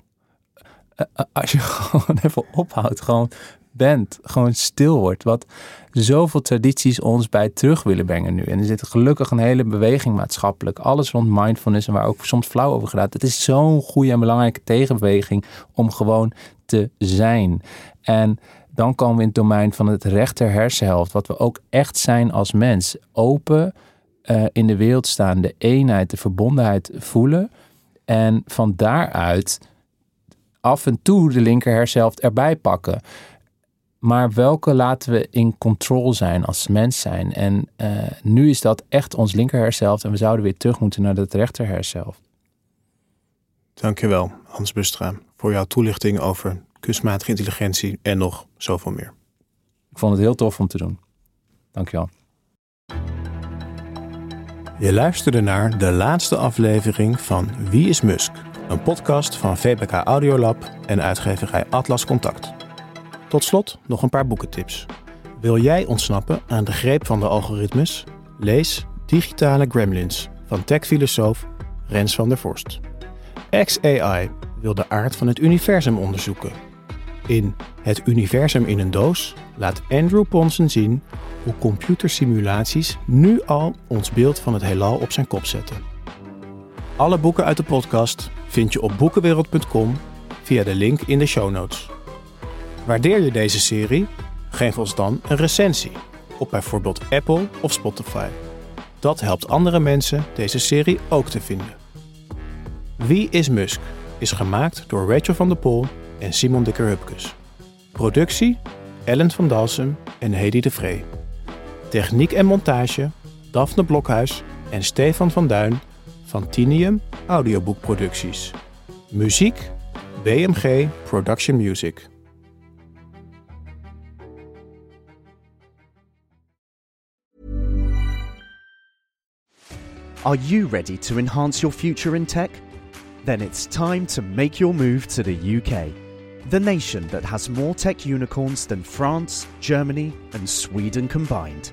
Speaker 7: Eh, eh, als je gewoon even ophoudt, gewoon bent, gewoon stil wordt. Wat zoveel tradities ons bij terug willen brengen nu. En er zit gelukkig een hele beweging maatschappelijk. Alles rond mindfulness en waar ook soms flauw over gaat. Het is zo'n goede en belangrijke tegenbeweging om gewoon te zijn. En dan komen we in het domein van het rechter hersenhelft. Wat we ook echt zijn als mens. Open eh, in de wereld staan. De eenheid, de verbondenheid voelen. En van daaruit af en toe de linker hersenhelft erbij pakken. Maar welke laten we in control zijn als mens zijn? En eh, nu is dat echt ons linker hersenhelft en we zouden weer terug moeten naar dat rechter hersenhelft.
Speaker 2: Dankjewel, Hans Bustra, voor jouw toelichting over kunstmatige intelligentie en nog zoveel meer.
Speaker 7: Ik vond het heel tof om te doen. Dankjewel.
Speaker 2: Je luisterde naar de laatste aflevering van Wie is Musk? Een podcast van VPK Audiolab en uitgeverij Atlas Contact. Tot slot nog een paar boekentips. Wil jij ontsnappen aan de greep van de algoritmes? Lees Digitale Gremlins van techfilosoof Rens van der Vorst. XAI wil de aard van het universum onderzoeken. In Het universum in een doos laat Andrew Ponsen zien hoe computersimulaties nu al ons beeld van het heelal op zijn kop zetten. Alle boeken uit de podcast vind je op boekenwereld.com via de link in de show notes. Waardeer je deze serie? Geef ons dan een recensie op bijvoorbeeld Apple of Spotify. Dat helpt andere mensen deze serie ook te vinden. Wie is Musk is gemaakt door Rachel van der Pol en Simon Dikker-Hupkes. Productie Ellen van Dalsem en Hedy de Vree. Techniek en montage Daphne Blokhuis en Stefan van Duin van Tinium. Muziek BMG Production Music.
Speaker 10: Are you ready to enhance your future in tech? Then it's time to make your move to the UK, the nation that has more tech unicorns than France, Germany, and Sweden combined.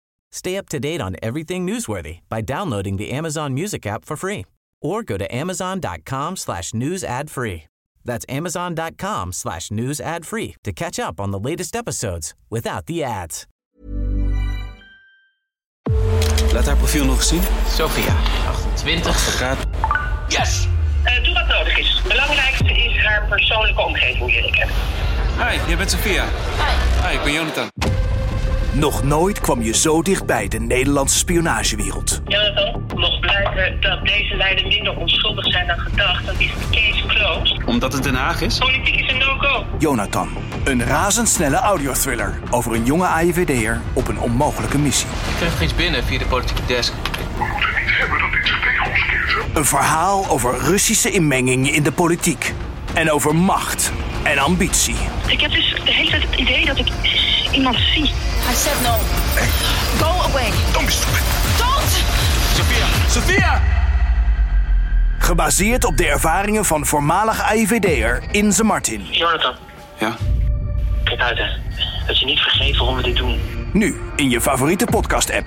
Speaker 8: Stay up to date on everything newsworthy by downloading the Amazon Music app for free or go to amazon.com slash news ad free. That's amazon.com slash news ad free to catch up on the latest episodes without the ads.
Speaker 11: Laat haar profiel nog zien.
Speaker 12: Sophia, 28.
Speaker 11: Advocaat.
Speaker 12: Yes!
Speaker 13: Eh, doe wat nodig is. Het belangrijkste is haar persoonlijke omgeving leren kennen.
Speaker 11: Hi, jij bent Sophia. Hi. Hi, ik ben Jonathan.
Speaker 14: Nog nooit kwam je zo dichtbij de Nederlandse spionagewereld.
Speaker 13: Jonathan, mocht blijken dat deze leider minder onschuldig zijn dan gedacht, dan is de case closed.
Speaker 11: Omdat het Den Haag is?
Speaker 13: Politiek is een no-go.
Speaker 14: Jonathan, een razendsnelle audiothriller over een jonge AIVD'er op een onmogelijke missie.
Speaker 12: Ik kreeg nog iets binnen via de politieke desk.
Speaker 14: Een verhaal over Russische inmenging in de politiek. En over macht en ambitie.
Speaker 13: Ik heb dus de hele tijd het idee dat ik
Speaker 15: iemand zie.
Speaker 3: I said no. Go away.
Speaker 14: Don't be stupid.
Speaker 3: Don't!
Speaker 14: Sophia! Sophia! Gebaseerd op de ervaringen van voormalig AIVD'er Inze Martin.
Speaker 13: Jonathan.
Speaker 11: Ja?
Speaker 13: Kijk uit hè. Dat je niet vergeet waarom we dit doen.
Speaker 14: Nu in je favoriete podcast-app.